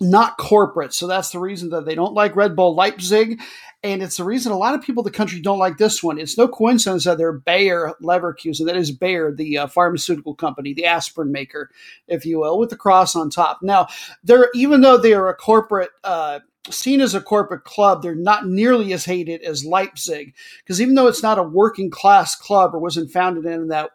not corporate. So that's the reason that they don't like Red Bull Leipzig. And it's the reason a lot of people in the country don't like this one. It's no coincidence that they're Bayer Leverkusen. That is Bayer, the uh, pharmaceutical company, the aspirin maker, if you will, with the cross on top. Now, they're even though they are a corporate, uh, seen as a corporate club, they're not nearly as hated as Leipzig. Because even though it's not a working class club or wasn't founded in that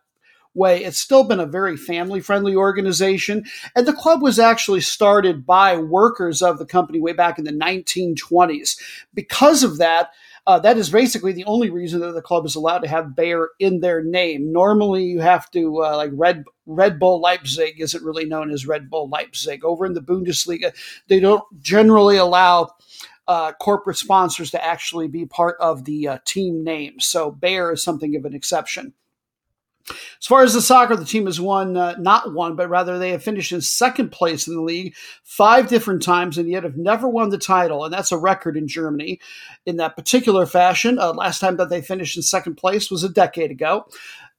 way. It's still been a very family friendly organization. And the club was actually started by workers of the company way back in the 1920s. Because of that, uh, that is basically the only reason that the club is allowed to have Bayer in their name. Normally, you have to uh, like Red Red Bull Leipzig isn't really known as Red Bull Leipzig. Over in the Bundesliga, they don't generally allow uh, corporate sponsors to actually be part of the uh, team name. So Bayer is something of an exception. As far as the soccer, the team has won, uh, not one, but rather they have finished in second place in the league five different times and yet have never won the title. And that's a record in Germany in that particular fashion. Uh, last time that they finished in second place was a decade ago.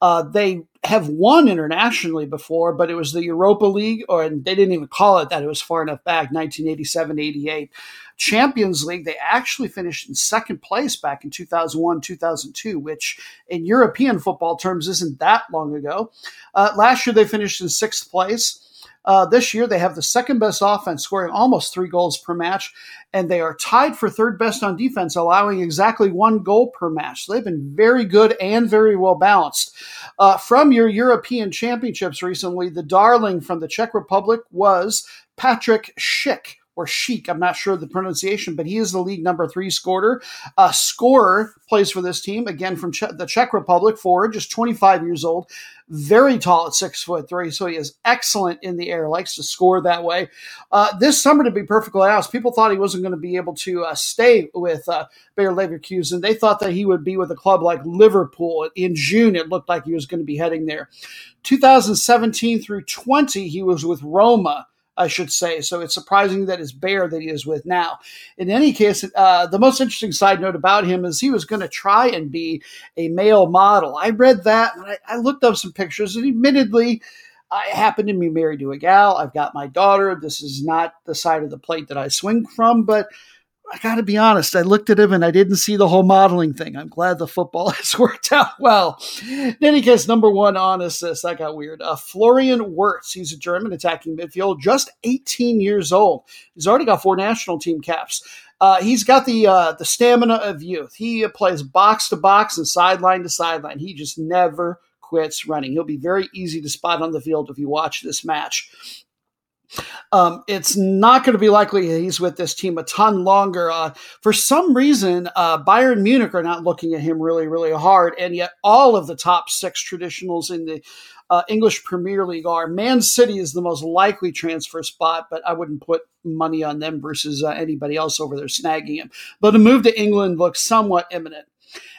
Uh, they have won internationally before, but it was the Europa League, or and they didn't even call it that. It was far enough back, 1987 88. Champions League, they actually finished in second place back in 2001 2002, which in European football terms isn't that long ago. Uh, last year, they finished in sixth place. Uh, this year, they have the second best offense, scoring almost three goals per match, and they are tied for third best on defense, allowing exactly one goal per match. So they've been very good and very well balanced. Uh, from your European championships recently, the darling from the Czech Republic was Patrick Schick or Sheik. I'm not sure the pronunciation, but he is the league number three scorer. Uh, scorer plays for this team again from che- the Czech Republic. Forward, just 25 years old, very tall at six foot three, so he is excellent in the air. Likes to score that way. Uh, this summer, to be perfectly honest, people thought he wasn't going to be able to uh, stay with uh, Bayer Leverkusen. They thought that he would be with a club like Liverpool. In June, it looked like he was going to be heading there. 2017 through 20, he was with Roma. I should say. So it's surprising that it's bear that he is with now. In any case, uh, the most interesting side note about him is he was going to try and be a male model. I read that and I, I looked up some pictures, and admittedly, I happen to be married to a gal. I've got my daughter. This is not the side of the plate that I swing from, but I got to be honest, I looked at him and I didn't see the whole modeling thing. I'm glad the football has worked out well. In any case, number one on assist, that got weird. Uh, Florian Wirtz, he's a German attacking midfield, just 18 years old. He's already got four national team caps. Uh, he's got the uh, the stamina of youth. He plays box to box and sideline to sideline. He just never quits running. He'll be very easy to spot on the field if you watch this match. Um, it's not going to be likely he's with this team a ton longer. Uh, for some reason, uh, Bayern Munich are not looking at him really, really hard, and yet all of the top six traditionals in the uh, English Premier League are. Man City is the most likely transfer spot, but I wouldn't put money on them versus uh, anybody else over there snagging him. But a move to England looks somewhat imminent.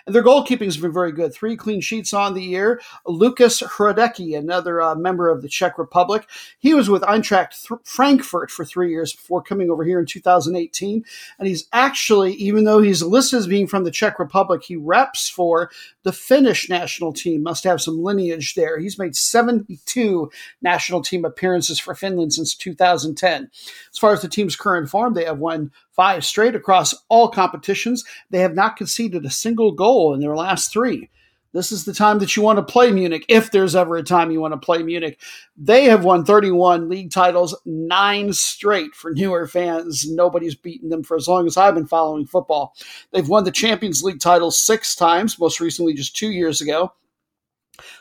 And their goalkeeping has been very good. Three clean sheets on the year. Lukas Hradecky, another uh, member of the Czech Republic. He was with Eintracht th- Frankfurt for three years before coming over here in 2018. And he's actually, even though he's listed as being from the Czech Republic, he reps for the Finnish national team. Must have some lineage there. He's made 72 national team appearances for Finland since 2010. As far as the team's current form, they have won five straight across all competitions. They have not conceded a single goal in their last three. This is the time that you want to play Munich, if there's ever a time you want to play Munich. They have won 31 league titles, nine straight for newer fans. Nobody's beaten them for as long as I've been following football. They've won the Champions League title six times, most recently just two years ago.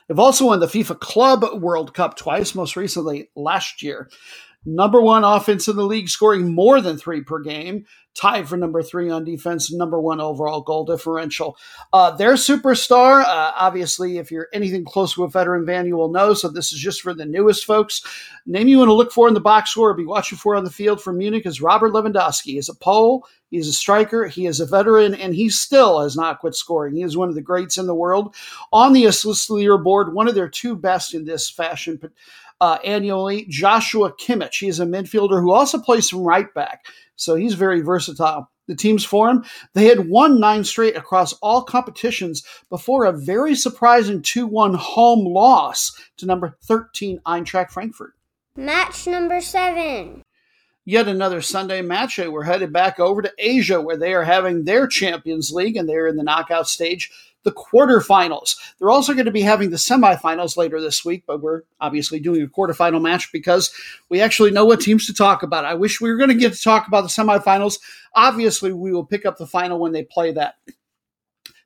They've also won the FIFA Club World Cup twice, most recently last year number one offense in the league, scoring more than three per game, tied for number three on defense, number one overall goal differential. Uh, their superstar, uh, obviously, if you're anything close to a veteran fan, you will know. So this is just for the newest folks. Name you want to look for in the box score or be watching for on the field for Munich is Robert Lewandowski. He's a Pole. He's a striker. He is a veteran, and he still has not quit scoring. He is one of the greats in the world. On the assist leaderboard, one of their two best in this fashion uh, annually. Joshua Kimmich, he is a midfielder who also plays some right back, so he's very versatile. The team's form, they had won nine straight across all competitions before a very surprising 2 1 home loss to number 13 Eintracht Frankfurt. Match number seven. Yet another Sunday match. We're headed back over to Asia where they are having their Champions League and they're in the knockout stage the quarterfinals. They're also going to be having the semifinals later this week, but we're obviously doing a quarterfinal match because we actually know what teams to talk about. I wish we were going to get to talk about the semifinals. Obviously, we will pick up the final when they play that.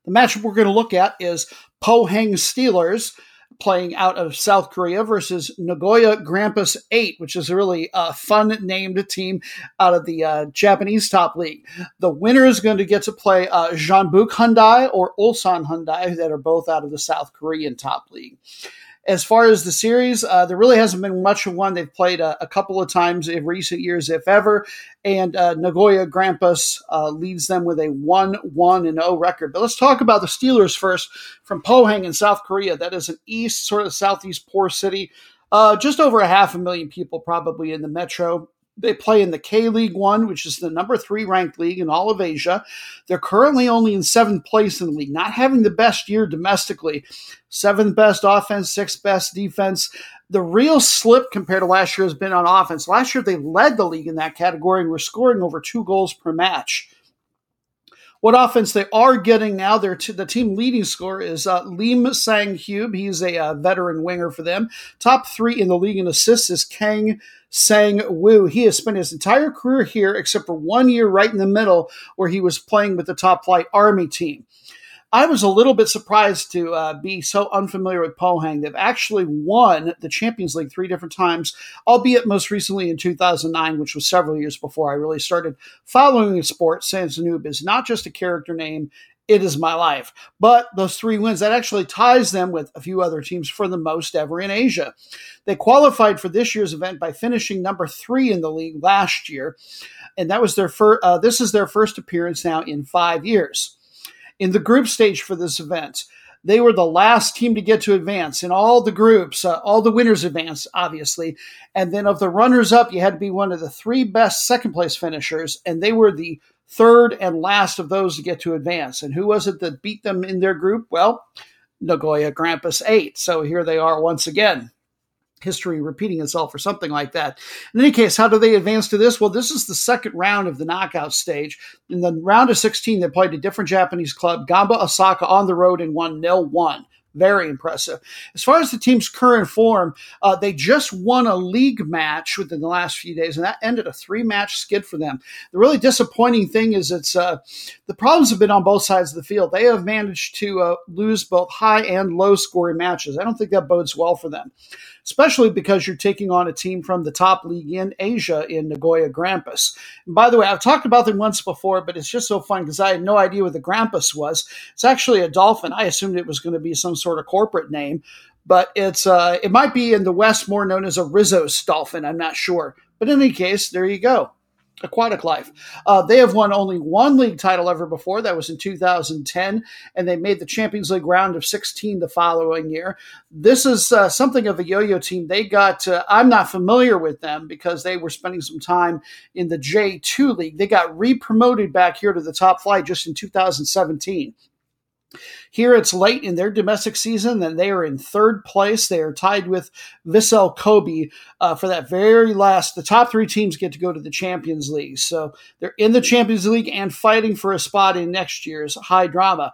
The matchup we're going to look at is Po Pohang Steelers playing out of South Korea versus Nagoya Grampus 8, which is a really uh, fun named team out of the uh, Japanese top league. The winner is going to get to play uh, Jeonbuk Hyundai or Ulsan Hyundai, that are both out of the South Korean top league. As far as the series, uh, there really hasn't been much of one. They've played a, a couple of times in recent years, if ever. And uh, Nagoya Grampus uh, leads them with a 1 1 and 0 record. But let's talk about the Steelers first from Pohang in South Korea. That is an east, sort of southeast poor city. Uh, just over a half a million people probably in the metro. They play in the K League One, which is the number three ranked league in all of Asia. They're currently only in seventh place in the league, not having the best year domestically. Seventh best offense, sixth best defense. The real slip compared to last year has been on offense. Last year, they led the league in that category and were scoring over two goals per match. What offense they are getting now, their t- the team leading scorer is uh, Lim Sang Hyub. He's a uh, veteran winger for them. Top three in the league in assists is Kang Sang Woo. He has spent his entire career here except for one year right in the middle where he was playing with the top flight Army team. I was a little bit surprised to uh, be so unfamiliar with Pohang. They've actually won the Champions League three different times, albeit most recently in 2009, which was several years before I really started following the sport. Sansanub is not just a character name, it is my life. But those three wins, that actually ties them with a few other teams for the most ever in Asia. They qualified for this year's event by finishing number three in the league last year. And that was their first, uh, this is their first appearance now in five years. In the group stage for this event, they were the last team to get to advance in all the groups. Uh, all the winners advanced, obviously. And then of the runners up, you had to be one of the three best second place finishers, and they were the third and last of those to get to advance. And who was it that beat them in their group? Well, Nagoya Grampus 8. So here they are once again. History repeating itself or something like that. In any case, how do they advance to this? Well, this is the second round of the knockout stage. In the round of 16, they played a different Japanese club, Gamba Osaka, on the road and won nil 1. Very impressive. As far as the team's current form, uh, they just won a league match within the last few days, and that ended a three match skid for them. The really disappointing thing is it's uh, the problems have been on both sides of the field. They have managed to uh, lose both high and low scoring matches. I don't think that bodes well for them especially because you're taking on a team from the top league in Asia in Nagoya Grampus. And by the way, I've talked about them once before, but it's just so fun because I had no idea what the Grampus was. It's actually a dolphin. I assumed it was going to be some sort of corporate name, but it's uh, it might be in the West more known as a Risso's dolphin. I'm not sure. But in any case, there you go. Aquatic Life. Uh, they have won only one league title ever before. That was in 2010, and they made the Champions League round of 16 the following year. This is uh, something of a yo-yo team. They got. Uh, I'm not familiar with them because they were spending some time in the J2 league. They got re-promoted back here to the top flight just in 2017. Here it's late in their domestic season, and they are in third place. They are tied with Vissel Kobe uh, for that very last. The top three teams get to go to the Champions League, so they're in the Champions League and fighting for a spot in next year's high drama.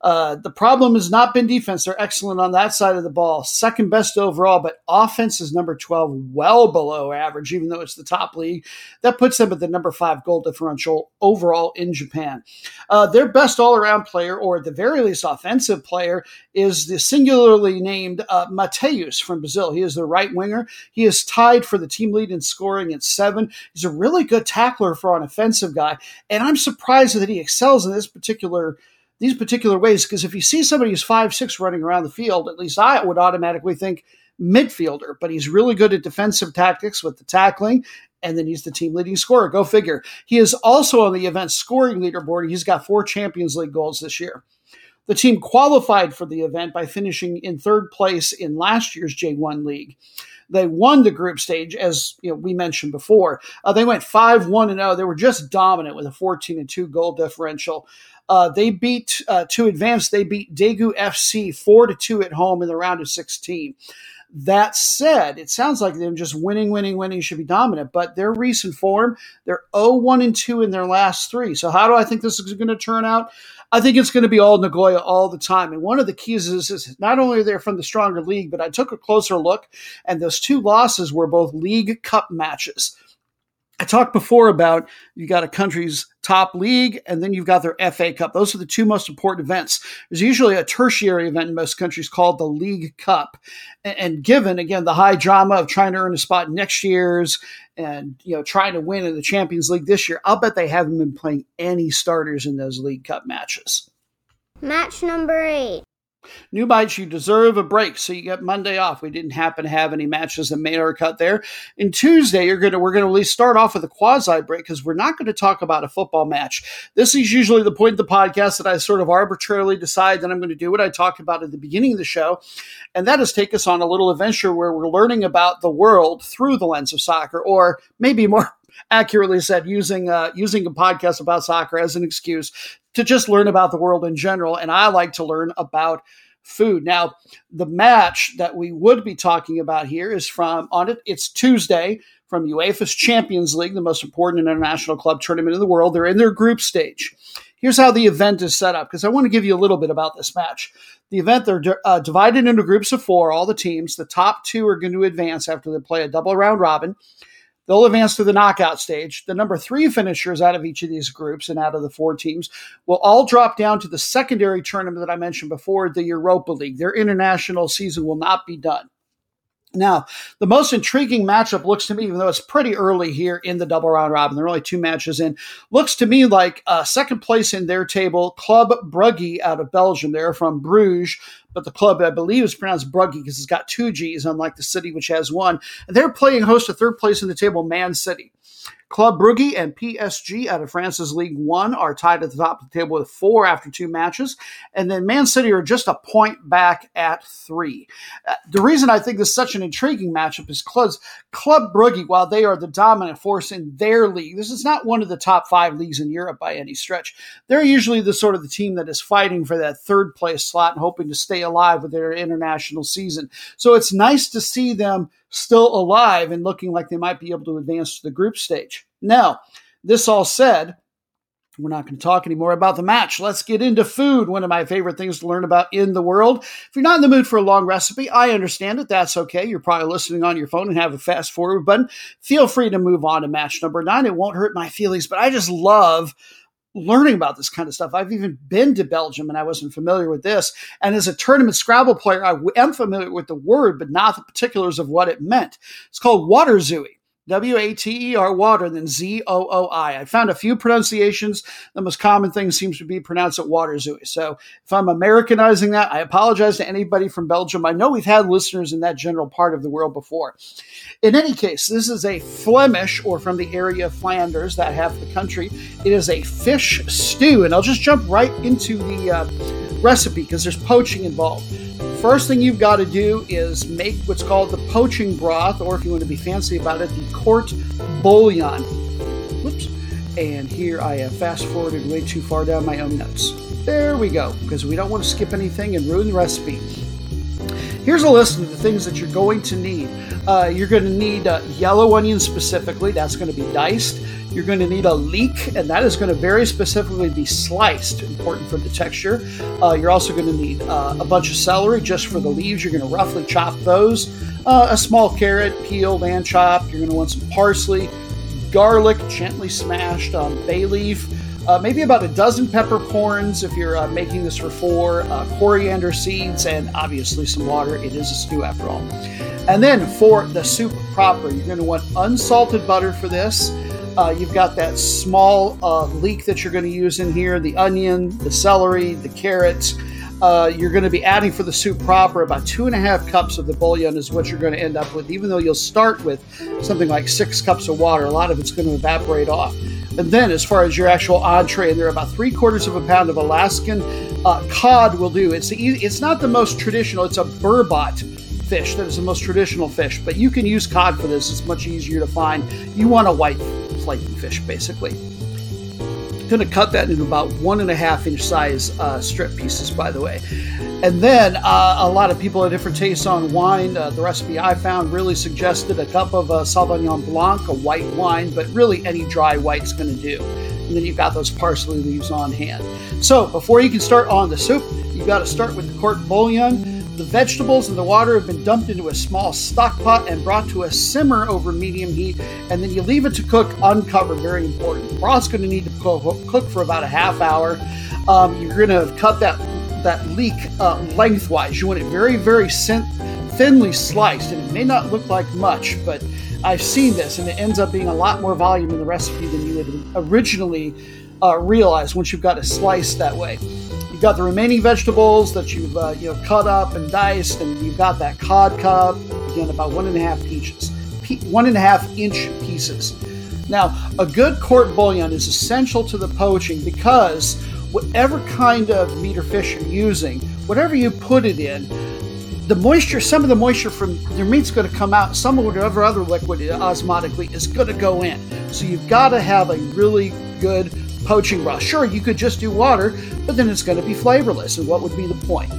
Uh, the problem has not been defense; they're excellent on that side of the ball, second best overall, but offense is number twelve, well below average, even though it's the top league. That puts them at the number five goal differential overall in Japan. Uh, their best all-around player, or the very least offensive player is the singularly named uh, Mateus from Brazil. He is the right winger. He is tied for the team lead in scoring at seven. He's a really good tackler for an offensive guy, and I'm surprised that he excels in this particular these particular ways because if you see somebody who's five six running around the field, at least I would automatically think midfielder, but he's really good at defensive tactics with the tackling, and then he's the team leading scorer. Go figure. He is also on the event scoring leaderboard. He's got four Champions League goals this year. The team qualified for the event by finishing in third place in last year's J1 league. They won the group stage, as you know, we mentioned before. Uh, they went 5 1 0. They were just dominant with a 14 and 2 goal differential. Uh, they beat, uh, to advance, they beat Daegu FC 4 to 2 at home in the round of 16. That said, it sounds like them just winning, winning, winning should be dominant, but their recent form, they're 0 1 and 2 in their last three. So, how do I think this is going to turn out? I think it's going to be all Nagoya all the time. And one of the keys is, is not only they're from the stronger league, but I took a closer look, and those two losses were both League Cup matches. I talked before about you got a country's top league and then you've got their FA Cup. Those are the two most important events. There's usually a tertiary event in most countries called the League Cup. And given again the high drama of trying to earn a spot next year's and you know trying to win in the Champions League this year, I'll bet they haven't been playing any starters in those League Cup matches. Match number 8. New bites, you deserve a break, so you get Monday off. We didn't happen to have any matches that made our cut there. And Tuesday, you're gonna we're gonna at least start off with a quasi break because we're not going to talk about a football match. This is usually the point of the podcast that I sort of arbitrarily decide that I'm going to do what I talked about at the beginning of the show, and that is take us on a little adventure where we're learning about the world through the lens of soccer, or maybe more accurately said, using uh, using a podcast about soccer as an excuse to just learn about the world in general. And I like to learn about food. Now, the match that we would be talking about here is from on it. It's Tuesday from UEFA's Champions League, the most important international club tournament in the world. They're in their group stage. Here's how the event is set up because I want to give you a little bit about this match. The event they're uh, divided into groups of four. All the teams. The top two are going to advance after they play a double round robin. They'll advance to the knockout stage. The number three finishers out of each of these groups and out of the four teams will all drop down to the secondary tournament that I mentioned before, the Europa League. Their international season will not be done. Now, the most intriguing matchup looks to me, even though it's pretty early here in the double round robin, there are only two matches in, looks to me like uh, second place in their table, Club Brugge out of Belgium. They're from Bruges, but the club, I believe, is pronounced Brugge because it's got two G's, unlike the city, which has one. And they're playing host to third place in the table, Man City. Club Brugge and PSG out of France's League One are tied at the top of the table with four after two matches. And then Man City are just a point back at three. Uh, the reason I think this is such an intriguing matchup is because Club Brugge, while they are the dominant force in their league, this is not one of the top five leagues in Europe by any stretch. They're usually the sort of the team that is fighting for that third place slot and hoping to stay alive with their international season. So it's nice to see them still alive and looking like they might be able to advance to the group stage. Now, this all said, we're not going to talk anymore about the match. Let's get into food, one of my favorite things to learn about in the world. If you're not in the mood for a long recipe, I understand it. That's okay. You're probably listening on your phone and have a fast forward button. Feel free to move on to match number nine. It won't hurt my feelings, but I just love learning about this kind of stuff. I've even been to Belgium and I wasn't familiar with this. And as a tournament Scrabble player, I am familiar with the word, but not the particulars of what it meant. It's called waterzooi. W A T E R water, then Z O O I. I found a few pronunciations. The most common thing seems to be pronounced at water zooey. So if I'm Americanizing that, I apologize to anybody from Belgium. I know we've had listeners in that general part of the world before. In any case, this is a Flemish or from the area of Flanders, that half the country. It is a fish stew, and I'll just jump right into the uh, recipe because there's poaching involved. First thing you've got to do is make what's called the poaching broth, or if you want to be fancy about it, the court bouillon. Whoops. And here I have fast forwarded way too far down my own notes. There we go, because we don't want to skip anything and ruin the recipe. Here's a list of the things that you're going to need. Uh, you're going to need uh, yellow onions specifically, that's going to be diced. You're going to need a leek, and that is going to very specifically be sliced, important for the texture. Uh, you're also going to need uh, a bunch of celery just for the leaves. You're going to roughly chop those. Uh, a small carrot, peeled and chopped. You're going to want some parsley, garlic, gently smashed, um, bay leaf. Uh, maybe about a dozen peppercorns if you're uh, making this for four, uh, coriander seeds, and obviously some water. It is a stew after all. And then for the soup proper, you're going to want unsalted butter for this. Uh, you've got that small uh, leek that you're going to use in here, the onion, the celery, the carrots. Uh, you're going to be adding for the soup proper about two and a half cups of the bouillon is what you're going to end up with. Even though you'll start with something like six cups of water, a lot of it's going to evaporate off. And then, as far as your actual entree, and there are about three quarters of a pound of Alaskan uh, cod will do. It's the, it's not the most traditional. It's a burbot fish that is the most traditional fish, but you can use cod for this. It's much easier to find. You want a white flaky fish, basically. Going to cut that into about one and a half inch size uh, strip pieces, by the way. And then uh, a lot of people have different tastes on wine. Uh, the recipe I found really suggested a cup of uh, Sauvignon Blanc, a white wine, but really any dry white is going to do. And then you've got those parsley leaves on hand. So before you can start on the soup, you've got to start with the court bouillon. The vegetables and the water have been dumped into a small stock pot and brought to a simmer over medium heat, and then you leave it to cook uncovered. Very important. The broth's going to need to cook for about a half hour. Um, you're going to cut that that leek uh, lengthwise. You want it very, very thinly sliced, and it may not look like much, but I've seen this, and it ends up being a lot more volume in the recipe than you would originally uh, realize once you've got it sliced that way. You've got the remaining vegetables that you've uh, you know cut up and diced, and you've got that cod cup again about one and a half peaches, one and a half inch pieces. Now, a good court bouillon is essential to the poaching because whatever kind of meat or fish you're using, whatever you put it in, the moisture, some of the moisture from your meat's going to come out. Some of whatever other liquid osmotically is going to go in. So you've got to have a really good poaching broth. Sure, you could just do water, but then it's going to be flavorless, and what would be the point?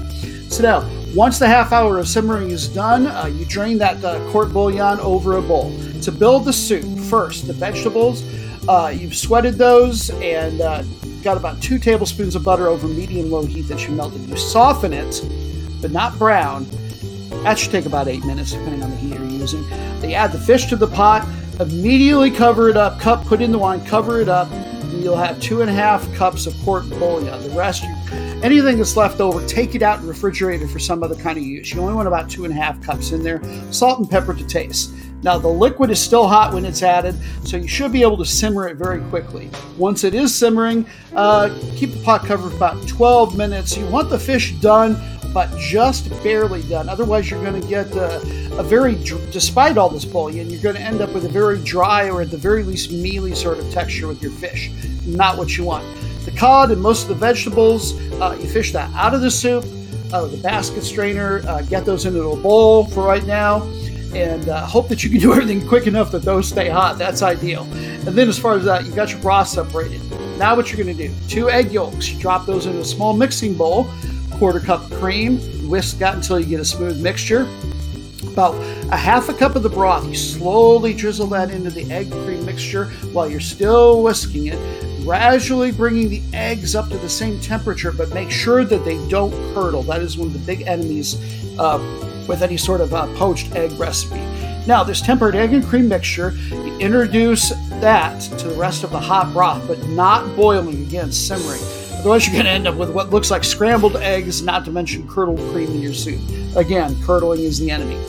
So now, once the half hour of simmering is done, uh, you drain that uh, court bouillon over a bowl. To build the soup, first, the vegetables, uh, you've sweated those and uh, got about two tablespoons of butter over medium low heat that you melted. You soften it, but not brown. That should take about eight minutes, depending on the heat you're using. You add the fish to the pot, Immediately cover it up, cup, put in the wine, cover it up, you'll have two and a half cups of court bouillon. The rest, you, anything that's left over, take it out and refrigerate it for some other kind of use. You only want about two and a half cups in there. Salt and pepper to taste. Now, the liquid is still hot when it's added, so you should be able to simmer it very quickly. Once it is simmering, uh, keep the pot covered for about 12 minutes. You want the fish done, but just barely done. Otherwise, you're going to get a, a very, despite all this bouillon, you're going to end up with a very dry or at the very least mealy sort of texture with your fish. Not what you want. The cod and most of the vegetables, uh, you fish that out of the soup, out of the basket strainer, uh, get those into a bowl for right now and uh, hope that you can do everything quick enough that those stay hot. That's ideal. And then, as far as that, you got your broth separated. Now, what you're going to do: two egg yolks. You drop those in a small mixing bowl. Quarter cup cream. Whisk that until you get a smooth mixture. About a half a cup of the broth. You slowly drizzle that into the egg cream mixture while you're still whisking it gradually bringing the eggs up to the same temperature, but make sure that they don't curdle. That is one of the big enemies uh, with any sort of uh, poached egg recipe. Now, this tempered egg and cream mixture, you introduce that to the rest of the hot broth, but not boiling, again, simmering. Otherwise, you're going to end up with what looks like scrambled eggs, not to mention curdled cream in your soup. Again, curdling is the enemy.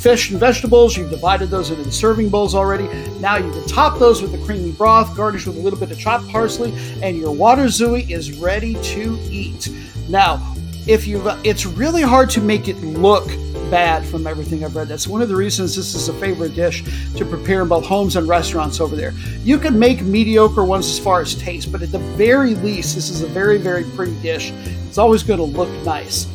Fish and vegetables, you've divided those into the serving bowls already. Now you can top those with the creamy broth, garnish with a little bit of chopped parsley, and your waterzooi is ready to eat. Now, if you it's really hard to make it look bad from everything I've read. That's one of the reasons this is a favorite dish to prepare in both homes and restaurants over there. You can make mediocre ones as far as taste, but at the very least, this is a very, very pretty dish. It's always going to look nice.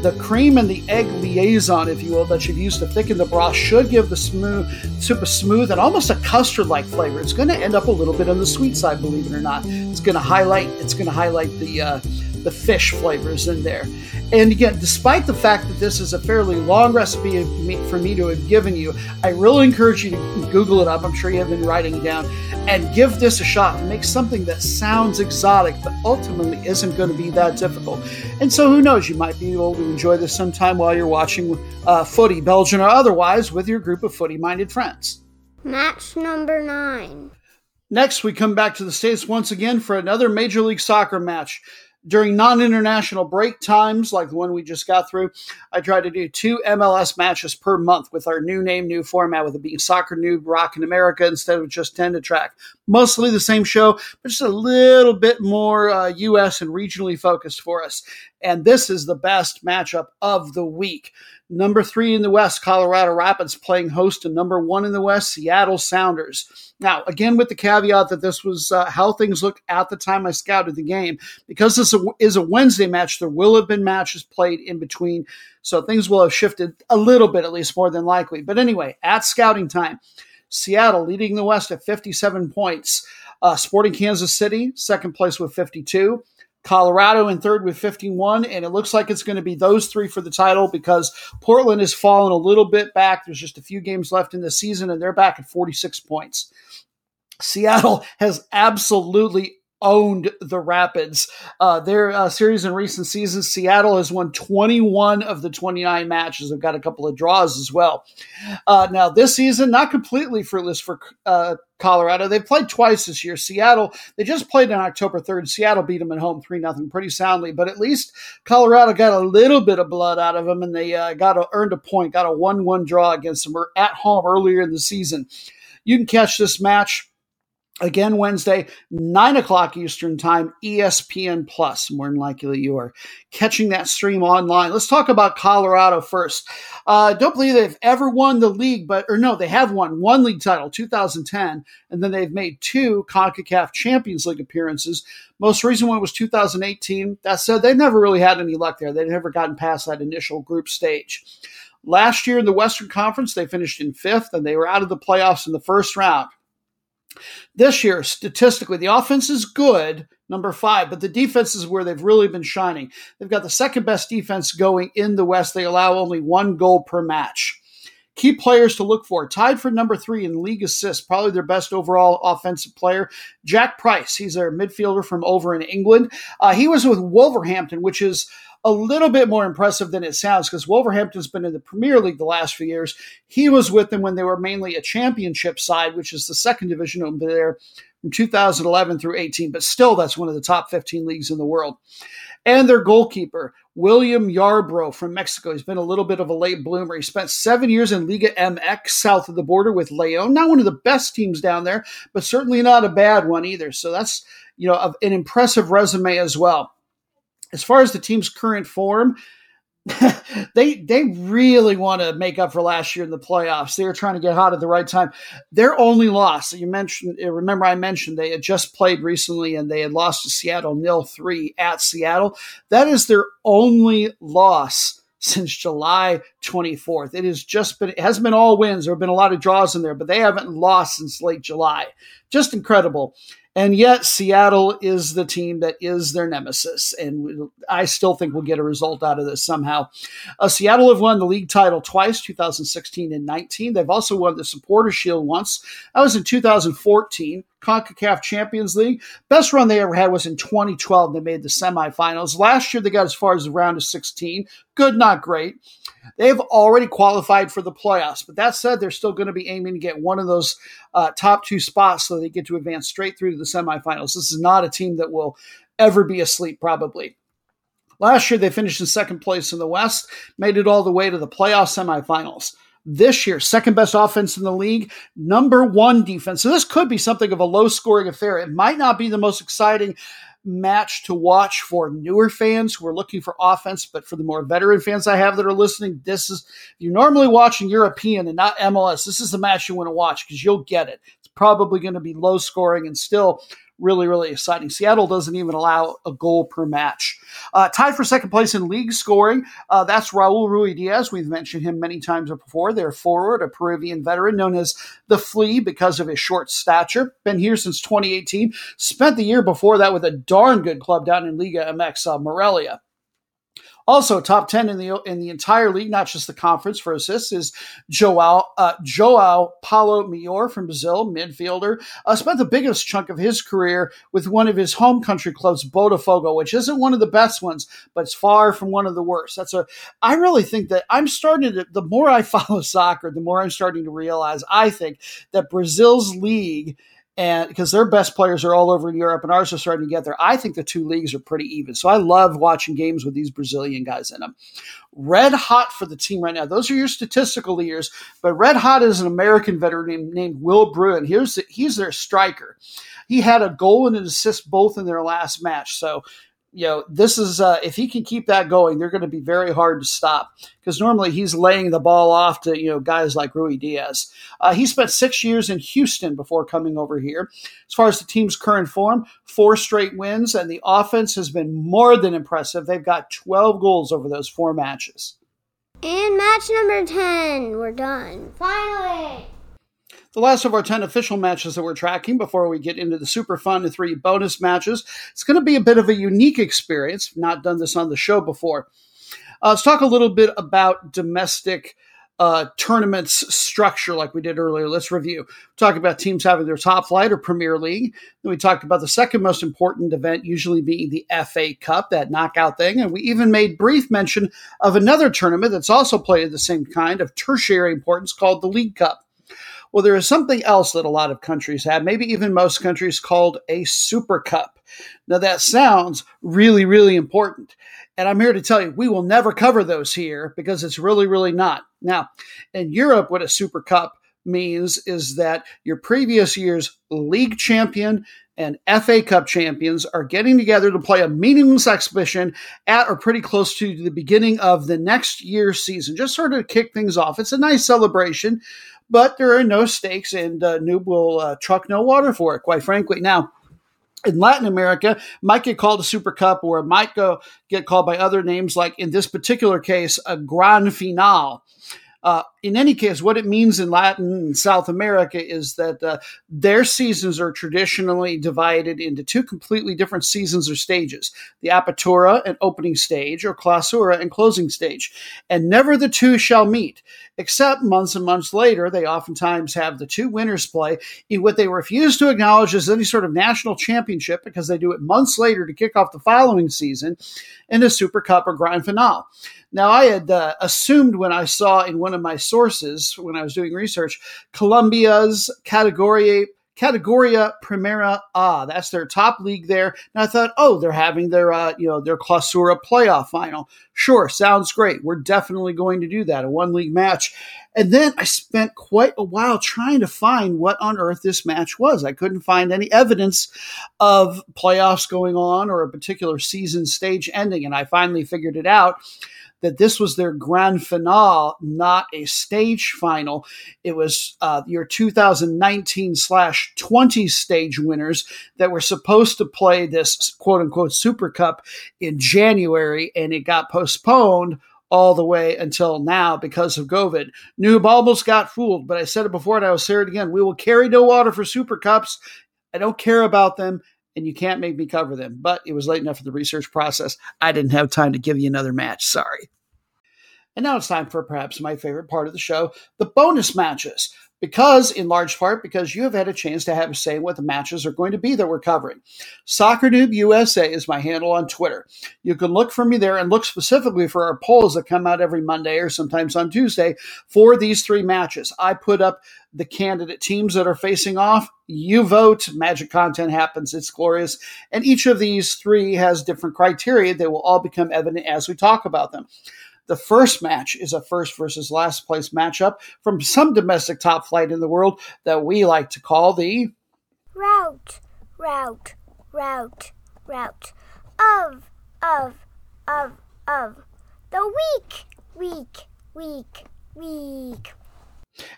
The cream and the egg liaison, if you will, that you've used to thicken the broth should give the smooth soup a smooth and almost a custard-like flavor. It's going to end up a little bit on the sweet side, believe it or not. It's going to highlight. It's going to highlight the uh, the fish flavors in there. And again, despite the fact that this is a fairly long recipe for me to have given you, I really encourage you to Google it up. I'm sure you have been writing it down and give this a shot to make something that sounds exotic, but ultimately isn't going to be that difficult. And so, who knows, you might be able to enjoy this sometime while you're watching uh, footy, Belgian or otherwise, with your group of footy minded friends. Match number nine. Next, we come back to the States once again for another Major League Soccer match during non-international break times like the one we just got through i try to do two mls matches per month with our new name new format with it being soccer noob Rockin' america instead of just 10 to track. Mostly the same show but just a little bit more uh, us and regionally focused for us. And this is the best matchup of the week Number three in the West, Colorado Rapids playing host to number one in the West, Seattle Sounders. Now, again, with the caveat that this was uh, how things looked at the time I scouted the game. Because this is a Wednesday match, there will have been matches played in between. So things will have shifted a little bit, at least more than likely. But anyway, at scouting time, Seattle leading the West at 57 points. Uh, Sporting Kansas City, second place with 52. Colorado in third with 51, and it looks like it's going to be those three for the title because Portland has fallen a little bit back. There's just a few games left in the season, and they're back at 46 points. Seattle has absolutely owned the Rapids. Uh, their uh, series in recent seasons, Seattle has won 21 of the 29 matches. They've got a couple of draws as well. Uh, now, this season, not completely fruitless for uh, Colorado. They've played twice this year. Seattle, they just played on October 3rd. Seattle beat them at home 3 0 pretty soundly, but at least Colorado got a little bit of blood out of them and they uh, got a, earned a point, got a 1 1 draw against them at home earlier in the season. You can catch this match Again, Wednesday, 9 o'clock Eastern Time, ESPN Plus. More than likely, you are catching that stream online. Let's talk about Colorado first. Uh, don't believe they've ever won the league, but, or no, they have won one league title, 2010, and then they've made two CONCACAF Champions League appearances. Most recent one was 2018. That said, they've never really had any luck there. They've never gotten past that initial group stage. Last year in the Western Conference, they finished in fifth, and they were out of the playoffs in the first round. This year, statistically, the offense is good, number five, but the defense is where they've really been shining. They've got the second best defense going in the West. They allow only one goal per match. Key players to look for. Tied for number three in league assists, probably their best overall offensive player, Jack Price. He's their midfielder from over in England. Uh, he was with Wolverhampton, which is a little bit more impressive than it sounds because Wolverhampton's been in the Premier League the last few years. He was with them when they were mainly a championship side, which is the second division over there from 2011 through 18, but still that's one of the top 15 leagues in the world. And their goalkeeper, William Yarbrough from Mexico. He's been a little bit of a late bloomer. He spent seven years in Liga MX south of the border with Leon. Not one of the best teams down there, but certainly not a bad one either. So that's, you know, an impressive resume as well. As far as the team's current form, they they really want to make up for last year in the playoffs. They were trying to get hot at the right time. Their only loss, you mentioned, uh, remember I mentioned they had just played recently and they had lost to Seattle nil three at Seattle. That is their only loss since July 24th. It has just been, it hasn't been all wins. There have been a lot of draws in there, but they haven't lost since late July. Just incredible. And yet, Seattle is the team that is their nemesis. And I still think we'll get a result out of this somehow. Uh, Seattle have won the league title twice, 2016 and 19. They've also won the Supporter Shield once. That was in 2014. CONCACAF Champions League. Best run they ever had was in 2012. They made the semifinals. Last year, they got as far as the round of 16. Good, not great. They've already qualified for the playoffs, but that said, they're still going to be aiming to get one of those uh, top two spots so they get to advance straight through to the semifinals. This is not a team that will ever be asleep, probably. Last year, they finished in second place in the West, made it all the way to the playoff semifinals this year, second best offense in the league, number one defense. So this could be something of a low scoring affair. It might not be the most exciting match to watch for newer fans who are looking for offense, but for the more veteran fans I have that are listening, this is you're normally watching European and not MLS. This is the match you want to watch because you'll get it. It's probably going to be low scoring and still really, really exciting. Seattle doesn't even allow a goal per match. Uh, tied for second place in league scoring, uh, that's Raul Ruidiaz. We've mentioned him many times before. They're forward, a Peruvian veteran known as the Flea because of his short stature. Been here since 2018. Spent the year before that with a darn good club down in Liga MX, uh, Morelia. Also, top 10 in the in the entire league, not just the conference for assists, is Joao, uh, Joao Paulo Mior from Brazil, midfielder. Uh, spent the biggest chunk of his career with one of his home country clubs, Botafogo, which isn't one of the best ones, but it's far from one of the worst. That's a, I really think that I'm starting to, the more I follow soccer, the more I'm starting to realize, I think that Brazil's league – and because their best players are all over in Europe and ours are starting to get there, I think the two leagues are pretty even. So I love watching games with these Brazilian guys in them. Red hot for the team right now. Those are your statistical leaders, but red hot is an American veteran named, Will Bruin. Here's the, he's their striker. He had a goal and an assist both in their last match. So you know, this is uh, if he can keep that going, they're going to be very hard to stop because normally he's laying the ball off to you know guys like Ruidiaz. Uh, he spent six years in Houston before coming over here. As far as the team's current form, four straight wins, and the offense has been more than impressive. They've got 12 goals over those four matches. And match number 10, we're done. Finally! The last of our 10 official matches that we're tracking before we get into the super fun three bonus matches. It's going to be a bit of a unique experience. Not done this on the show before. Uh, let's talk a little bit about domestic uh, tournaments structure like we did earlier. Let's review. Talk about teams having their top flight or Premier League. Then we talked about the second most important event, usually being the FA Cup, that knockout thing. And we even made brief mention of another tournament that's also played the same kind of tertiary importance called the League Cup. Well, there is something else that a lot of countries have, maybe even most countries, called a Super Cup. Now, that sounds really, really important. And I'm here to tell you, we will never cover those here because it's really, really not. Now, in Europe, what a Super Cup means is that your previous year's league champion and FA Cup champions are getting together to play a meaningless exhibition at or pretty close to the beginning of the next year's season, just sort of kick things off. It's a nice celebration but there are no stakes, and uh, Noob will uh, truck no water for it, quite frankly. Now, in Latin America, might get called a Super Cup, or it might go get called by other names, like in this particular case, a Gran Final. Uh, in any case, what it means in Latin and South America is that uh, their seasons are traditionally divided into two completely different seasons or stages the Apertura and opening stage, or Clausura and closing stage. And never the two shall meet, except months and months later, they oftentimes have the two winners play in what they refuse to acknowledge as any sort of national championship because they do it months later to kick off the following season in a Super Cup or Grand Finale. Now, I had uh, assumed when I saw in one of my sources when I was doing research, Colombia's category Categoria Primera A. That's their top league there. And I thought, oh, they're having their, uh, you know, their Clausura playoff final. Sure, sounds great. We're definitely going to do that, a one league match. And then I spent quite a while trying to find what on earth this match was. I couldn't find any evidence of playoffs going on or a particular season stage ending. And I finally figured it out that this was their grand finale, not a stage final. It was uh, your 2019 slash 20 stage winners that were supposed to play this quote unquote Super Cup in January, and it got postponed all the way until now because of COVID. Noob almost got fooled, but I said it before and I will say it again. We will carry no water for Super Cups. I don't care about them and you can't make me cover them. But it was late enough for the research process. I didn't have time to give you another match. Sorry. And now it's time for perhaps my favorite part of the show the bonus matches. Because, in large part, because you have had a chance to have a say what the matches are going to be that we're covering. Soccer Noob USA is my handle on Twitter. You can look for me there and look specifically for our polls that come out every Monday or sometimes on Tuesday for these three matches. I put up the candidate teams that are facing off. You vote, magic content happens, it's glorious. And each of these three has different criteria. They will all become evident as we talk about them. The first match is a first versus last place matchup from some domestic top flight in the world that we like to call the route, route, route, route of, of, of, of the week, week, week, week.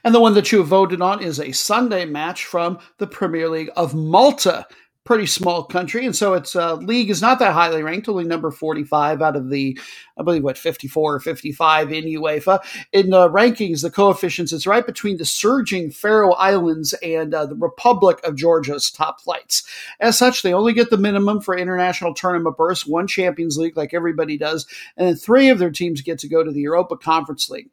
And the one that you voted on is a Sunday match from the Premier League of Malta pretty small country, and so its uh, league is not that highly ranked, only number 45 out of the, I believe, what, 54 or 55 in UEFA. In the rankings, the coefficients, it's right between the surging Faroe Islands and uh, the Republic of Georgia's top flights. As such, they only get the minimum for international tournament berths, one Champions League, like everybody does, and then three of their teams get to go to the Europa Conference League.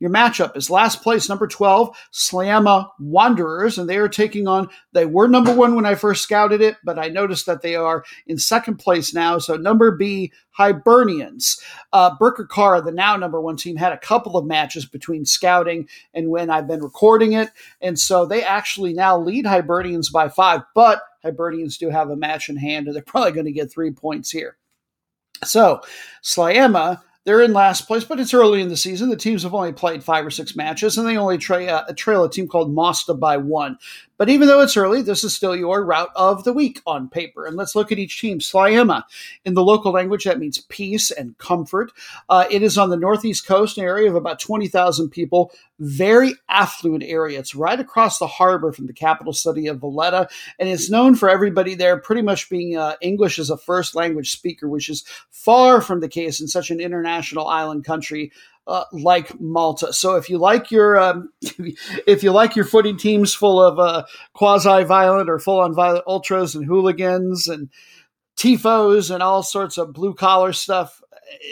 Your matchup is last place, number 12, Sliema Wanderers, and they are taking on, they were number one when I first scouted it, but I noticed that they are in second place now. So number B, Hibernians. Uh, Birkirkara, the now number one team, had a couple of matches between scouting and when I've been recording it. And so they actually now lead Hibernians by five, but Hibernians do have a match in hand, and they're probably going to get three points here. So, Sliema they're in last place, but it's early in the season. The teams have only played five or six matches, and they only tra- uh, trail a team called Mosta by one. But even though it's early, this is still your route of the week on paper. And let's look at each team. Sliema, in the local language, that means peace and comfort. Uh, it is on the northeast coast, an area of about 20,000 people, very affluent area. It's right across the harbor from the capital city of Valletta, and it's known for everybody there pretty much being uh, English as a first language speaker, which is far from the case in such an international island country uh, like Malta. So if you like your um, if you like your footy teams full of uh, quasi violent or full on violent ultras and hooligans and tifos and all sorts of blue collar stuff,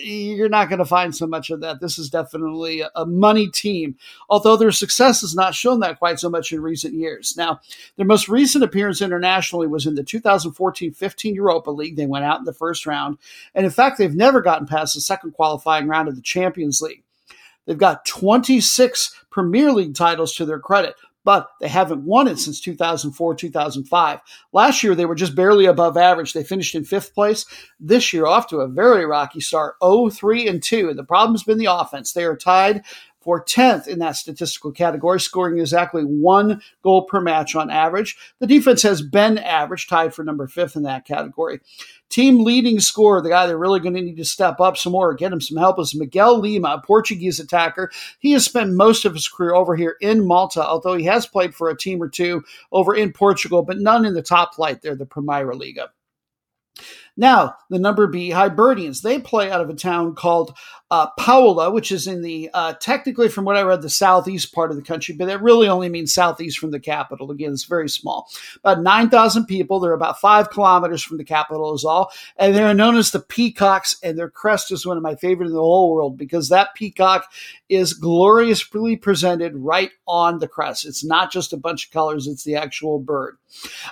you're not going to find so much of that. This is definitely a money team, although their success has not shown that quite so much in recent years. Now, their most recent appearance internationally was in the 2014 15 Europa League. They went out in the first round. And in fact, they've never gotten past the second qualifying round of the Champions League. They've got 26 Premier League titles to their credit, but they haven't won it since 2004, 2005. Last year, they were just barely above average. They finished in fifth place. This year, off to a very rocky start 0 3 and 2. And the problem's been the offense. They are tied for 10th in that statistical category, scoring exactly one goal per match on average. The defense has been average, tied for number fifth in that category. Team leading scorer, the guy they're really going to need to step up some more, get him some help, is Miguel Lima, a Portuguese attacker. He has spent most of his career over here in Malta, although he has played for a team or two over in Portugal, but none in the top flight there, the Primeira Liga. Now, the number B Hibernians, they play out of a town called uh, Paola, which is in the uh, technically, from what I read, the southeast part of the country, but it really only means southeast from the capital. Again, it's very small. About 9,000 people. They're about five kilometers from the capital, is all. And they're known as the Peacocks, and their crest is one of my favorite in the whole world because that peacock is gloriously presented right on the crest. It's not just a bunch of colors, it's the actual bird.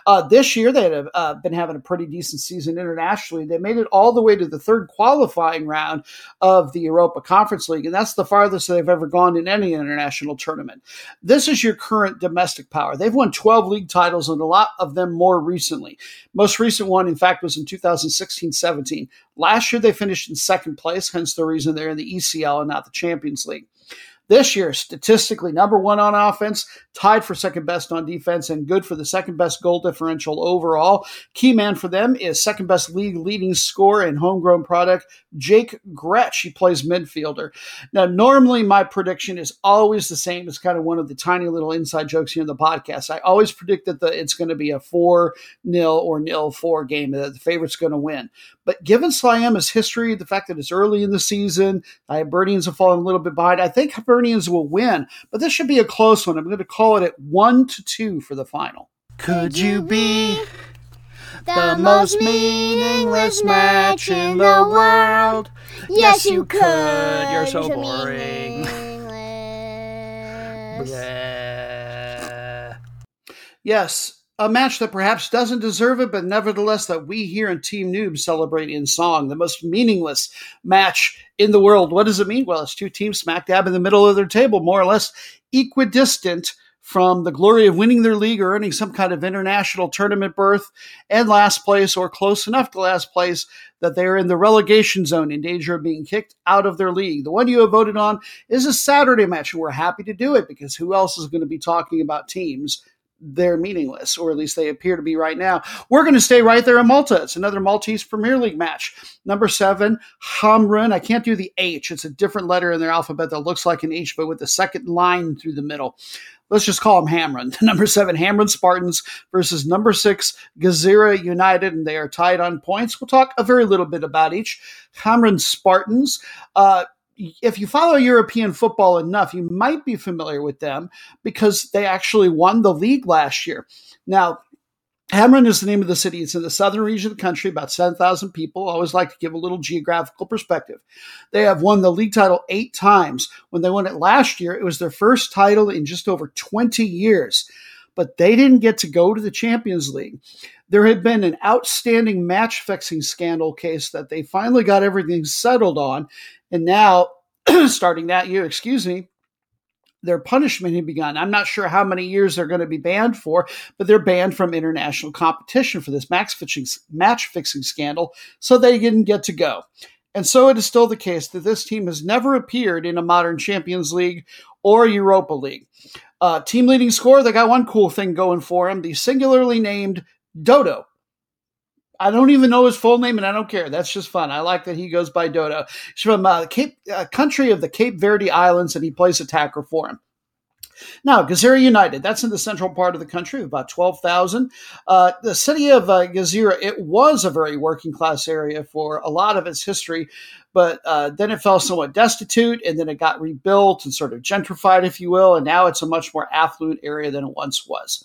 Uh, this year, they have uh, been having a pretty decent season internationally. They made it all the way to the third qualifying round of the Europa Conference League, and that's the farthest they've ever gone in any international tournament. This is your current domestic power. They've won 12 league titles, and a lot of them more recently. Most recent one, in fact, was in 2016 17. Last year, they finished in second place, hence the reason they're in the ECL and not the Champions League. This year, statistically, number one on offense, tied for second best on defense, and good for the second best goal differential overall. Key man for them is second best league leading scorer and homegrown product, Jake Grech. He plays midfielder. Now, normally my prediction is always the same. It's kind of one of the tiny little inside jokes here in the podcast. I always predict that the, it's going to be a 4 0 or nil 4 game, that the favorite's going to win. But given Sliema's history, the fact that it's early in the season, the Hibernians have fallen a little bit behind. I think Hibernians will win, but this should be a close one. I'm going to call it at one to two for the final. Could you be the most meaningless match in the world? Yes, you could. You're so boring. Yes, a match that perhaps doesn't deserve it, but nevertheless that we here in Team Noob celebrate in song. The most meaningless match in the world. What does it mean? Well, it's two teams smack dab in the middle of their table, more or less equidistant from the glory of winning their league or earning some kind of international tournament berth and last place or close enough to last place that they're in the relegation zone in danger of being kicked out of their league. The one you have voted on is a Saturday match, and we're happy to do it because who else is going to be talking about teams they're meaningless, or at least they appear to be right now. We're going to stay right there in Malta. It's another Maltese Premier League match. Number seven, Hamrun. I can't do the H. It's a different letter in their alphabet that looks like an H, but with the second line through the middle. Let's just call them Hamrun. Number seven, Hamrun Spartans versus number six, Gzira United, and they are tied on points. We'll talk a very little bit about each. Hamrun Spartans. Uh, if you follow European football enough, you might be familiar with them because they actually won the league last year. Now, Hamrun is the name of the city. It's in the southern region of the country, about 7,000 people. I always like to give a little geographical perspective. They have won the league title eight times. When they won it last year, it was their first title in just over 20 years. But they didn't get to go to the Champions League. There had been an outstanding match fixing scandal case that they finally got everything settled on. And now, starting that year, excuse me, their punishment had begun. I'm not sure how many years they're going to be banned for, but they're banned from international competition for this match fixing, match fixing scandal, so they didn't get to go. And so it is still the case that this team has never appeared in a modern Champions League or Europa League. Uh, team leading scorer, they got one cool thing going for them the singularly named Dodo. I don't even know his full name, and I don't care. That's just fun. I like that he goes by Dodo. He's from uh, Cape uh, country of the Cape Verde Islands, and he plays attacker for him. Now, Gzira United, that's in the central part of the country, about 12,000. Uh, the city of uh, it was a very working class area for a lot of its history, but uh, then it fell somewhat destitute, and then it got rebuilt and sort of gentrified, if you will, and now it's a much more affluent area than it once was.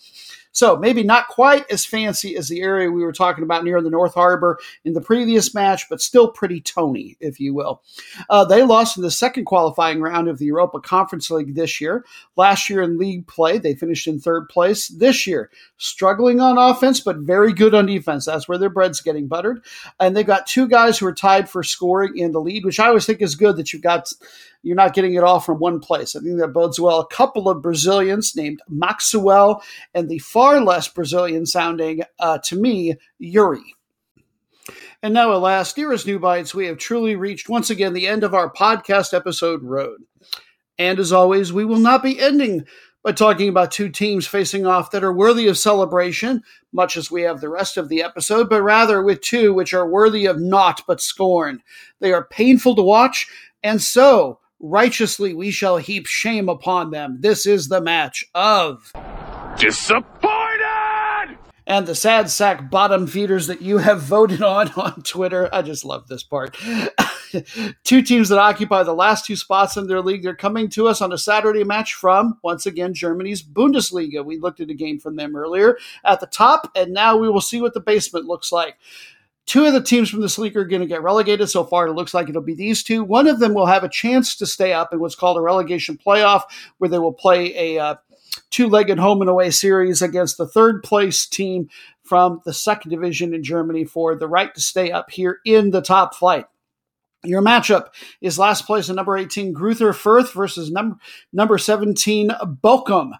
So maybe not quite as fancy as the area we were talking about near the North Harbor in the previous match, but still pretty tony, if you will. Uh, they lost in the second qualifying round of the Europa Conference League this year. Last year in league play, they finished in third place. This year, struggling on offense, but very good on defense. That's where their bread's getting buttered. And they've got two guys who are tied for scoring in the lead, which I always think is good that you've got you're not getting it all from one place. I think that bodes well. A couple of Brazilians named Maxwell and the far less Brazilian sounding, uh, to me, Yuri. And now, alas, dearest Noobites, we have truly reached once again the end of our podcast episode road. And as always, we will not be ending by talking about two teams facing off that are worthy of celebration, much as we have the rest of the episode, but rather with two which are worthy of naught but scorn. They are painful to watch, and so righteously we shall heap shame upon them. This is the match of disappointed and the sad sack bottom feeders that you have voted on on Twitter. I just love this part. two teams that occupy the last two spots in their league. They're coming to us on a Saturday match from, once again, Germany's Bundesliga. We looked at a game from them earlier at the top, and now we will see what the basement looks like. Two of the teams from this league are going to get relegated so far. It looks like it'll be these two. One of them will have a chance to stay up in what's called a relegation playoff, where they will play a uh, two legged home and away series against the third place team from the second division in Germany for the right to stay up here in the top flight. Your matchup is last place in number 18 Greuther Fürth versus number number 17 Bochum.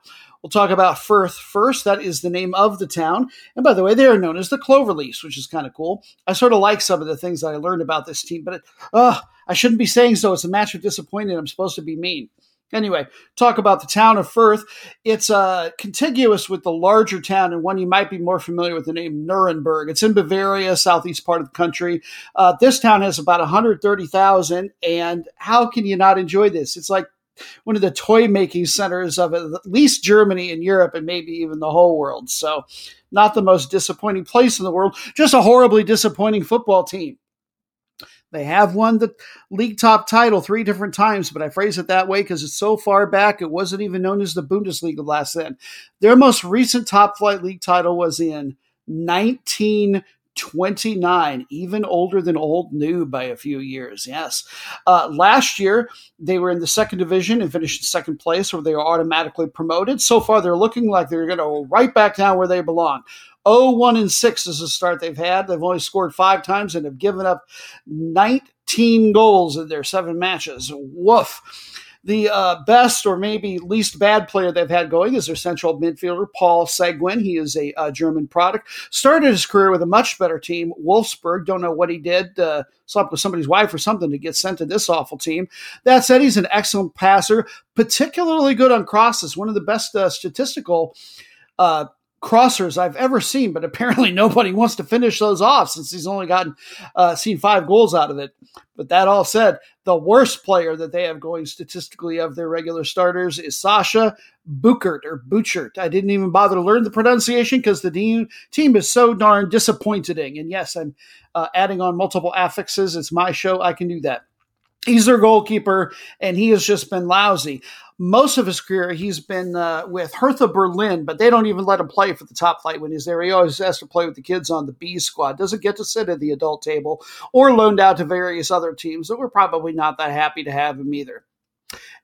We'll talk about Fürth first. That is the name of the town. And by the way, they are known as the Cloverleafs, which is kind of cool. I sort of like some of the things that I learned about this team, but it, uh, I shouldn't be saying so. It's a match of disappointment. I'm supposed to be mean. Anyway, talk about the town of Fürth. It's uh, contiguous with the larger town and one you might be more familiar with the name Nuremberg. It's in Bavaria, southeast part of the country. Uh, this town has about 130,000, and how can you not enjoy this? It's like one of the toy making centers of at least Germany and Europe and maybe even the whole world. So, not the most disappointing place in the world, just a horribly disappointing football team. They have won the league top title three different times, but I phrase it that way because it's so far back it wasn't even known as the Bundesliga last then. Their most recent top flight league title was in 19 29, even older than Old New by a few years. Yes. Uh, last year, they were in the second division and finished in second place, where they were automatically promoted. So far, they're looking like they're going to right back down where they belong. 0 1 and 6 is the start they've had. They've only scored five times and have given up 19 goals in their seven matches. Woof. The uh, best or maybe least bad player they've had going is their central midfielder, Paul Seguin. He is a, German product. Started his career with a much better team, Wolfsburg. Don't know what he did. Uh, slept with somebody's wife or something to get sent to this awful team. That said, he's an excellent passer, particularly good on crosses. One of the best uh, statistical uh, crossers I've ever seen, but apparently nobody wants to finish those off since he's only gotten uh, seen five goals out of it. But that all said, the worst player that they have going statistically of their regular starters is Sascha Burchert or Burchert. I didn't even bother to learn the pronunciation because the team, is so darn disappointing. And yes, I'm uh, adding on multiple affixes. It's my show. I can do that. He's their goalkeeper, and he has just been lousy most of his career, he's been uh, with Hertha Berlin, but they don't even let him play for the top flight when he's there. He always has to play with the kids on the B squad, doesn't get to sit at the adult table, or loaned out to various other teams that we're probably not that happy to have him either.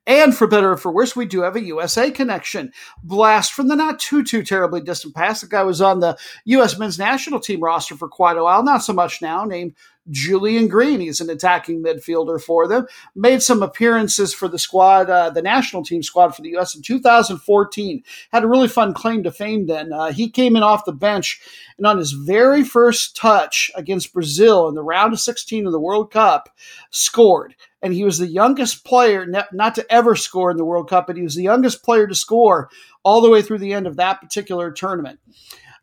And for better or for worse, we do have a USA connection. Blast from the not too, too terribly distant past. The guy was on the U.S. men's national team roster for quite a while, not so much now, named Julian Green. He's an attacking midfielder for them. Made some appearances for the squad, uh, the national team squad for the U.S. in 2014. Had a really fun claim to fame then. Uh, he came in off the bench and on his very first touch against Brazil in the round of 16 of the World Cup, scored. And he was the youngest player, not to ever score in the World Cup, but he was the youngest player to score all the way through the end of that particular tournament.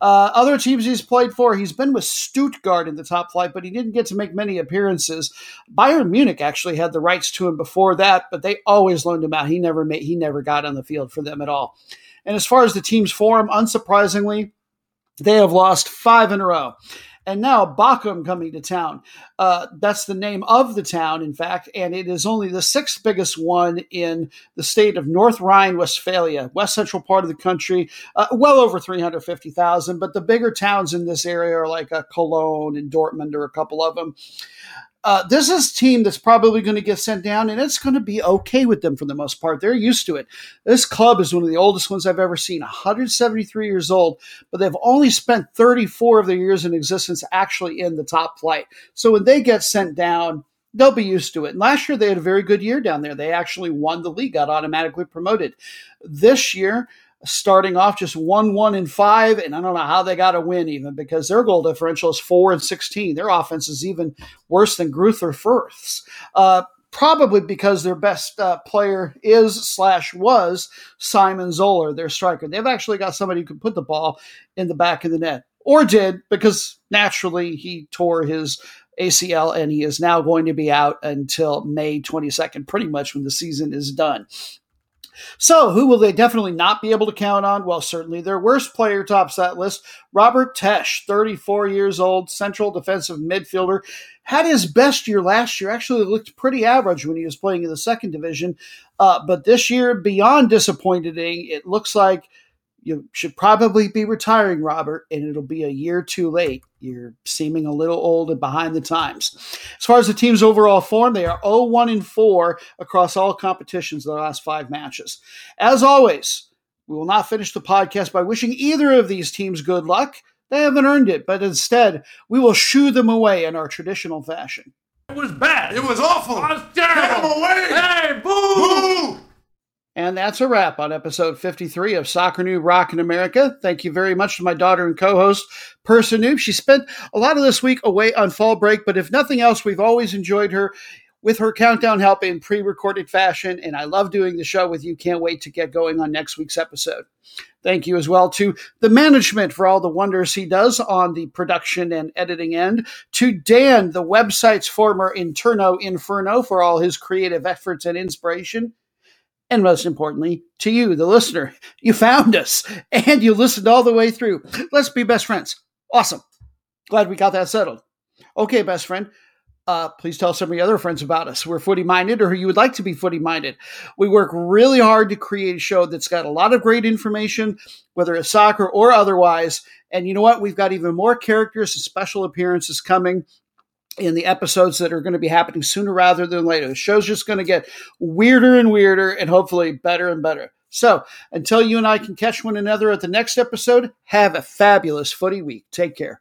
Uh, other teams he's played for, he's been with Stuttgart in the top flight, but he didn't get to make many appearances. Bayern Munich actually had the rights to him before that, but they always loaned him out. He never made, he never got on the field for them at all. And as far as the team's form, unsurprisingly, they have lost five in a row and now Bochum coming to town. Uh, that's the name of the town, in fact, and it is only the sixth biggest one in the state of North Rhine Westphalia, west central part of the country, uh, well over 350,000. But the bigger towns in this area are like uh, Cologne and Dortmund, or a couple of them. Uh, this is a team that's probably going to get sent down, and it's going to be okay with them for the most part. They're used to it. This club is one of the oldest ones I've ever seen, 173 years old, but they've only spent 34 of their years in existence actually in the top flight. So when they get sent down, they'll be used to it. And last year they had a very good year down there. They actually won the league, got automatically promoted. This year, starting off just one, one, and five, and I don't know how they got a win even because their goal differential is four and sixteen. Their offense is even worse than Greuther Fürth's. Uh, probably because their best uh, player is slash was Simon Zoller, their striker. They've actually got somebody who can put the ball in the back of the net, or did because naturally he tore his ACL and he is now going to be out until May 22nd, pretty much when the season is done. So, who will they definitely not be able to count on? Well, certainly their worst player tops that list. Robert Tesche, 34 years old, central defensive midfielder, had his best year last year. Actually, looked pretty average when he was playing in the second division. Uh, but this year, beyond disappointing, it looks like you should probably be retiring, Robert, and it'll be a year too late. You're seeming a little old and behind the times. As far as the team's overall form, they are 0 1 and 4 across all competitions in the last five matches. As always, we will not finish the podcast by wishing either of these teams good luck. They haven't earned it, but instead, we will shoo them away in our traditional fashion. It was bad. It was awful. It was terrible. Get him away. Hey, boo! Boo! And that's a wrap on episode 53 of Soccer Noob Rockin' America. Thank you very much to my daughter and co host, Persa Noob. She spent a lot of this week away on fall break, but if nothing else, we've always enjoyed her with her countdown help in pre recorded fashion. And I love doing the show with you. Can't wait to get going on next week's episode. Thank you as well to the management for all the wonders he does on the production and editing end. To Dan, the website's former interno inferno, for all his creative efforts and inspiration. And most importantly, to you, the listener. You found us and you listened all the way through. Let's be best friends. Awesome. Glad we got that settled. Okay, best friend. Uh, please tell some of your other friends about us. We're footy minded, or you would like to be footy minded. We work really hard to create a show that's got a lot of great information, whether it's soccer or otherwise. And you know what? We've got even more characters and special appearances coming in the episodes that are going to be happening sooner rather than later. The show's just going to get weirder and weirder and hopefully better and better. So until you and I can catch one another at the next episode, have a fabulous footy week. Take care.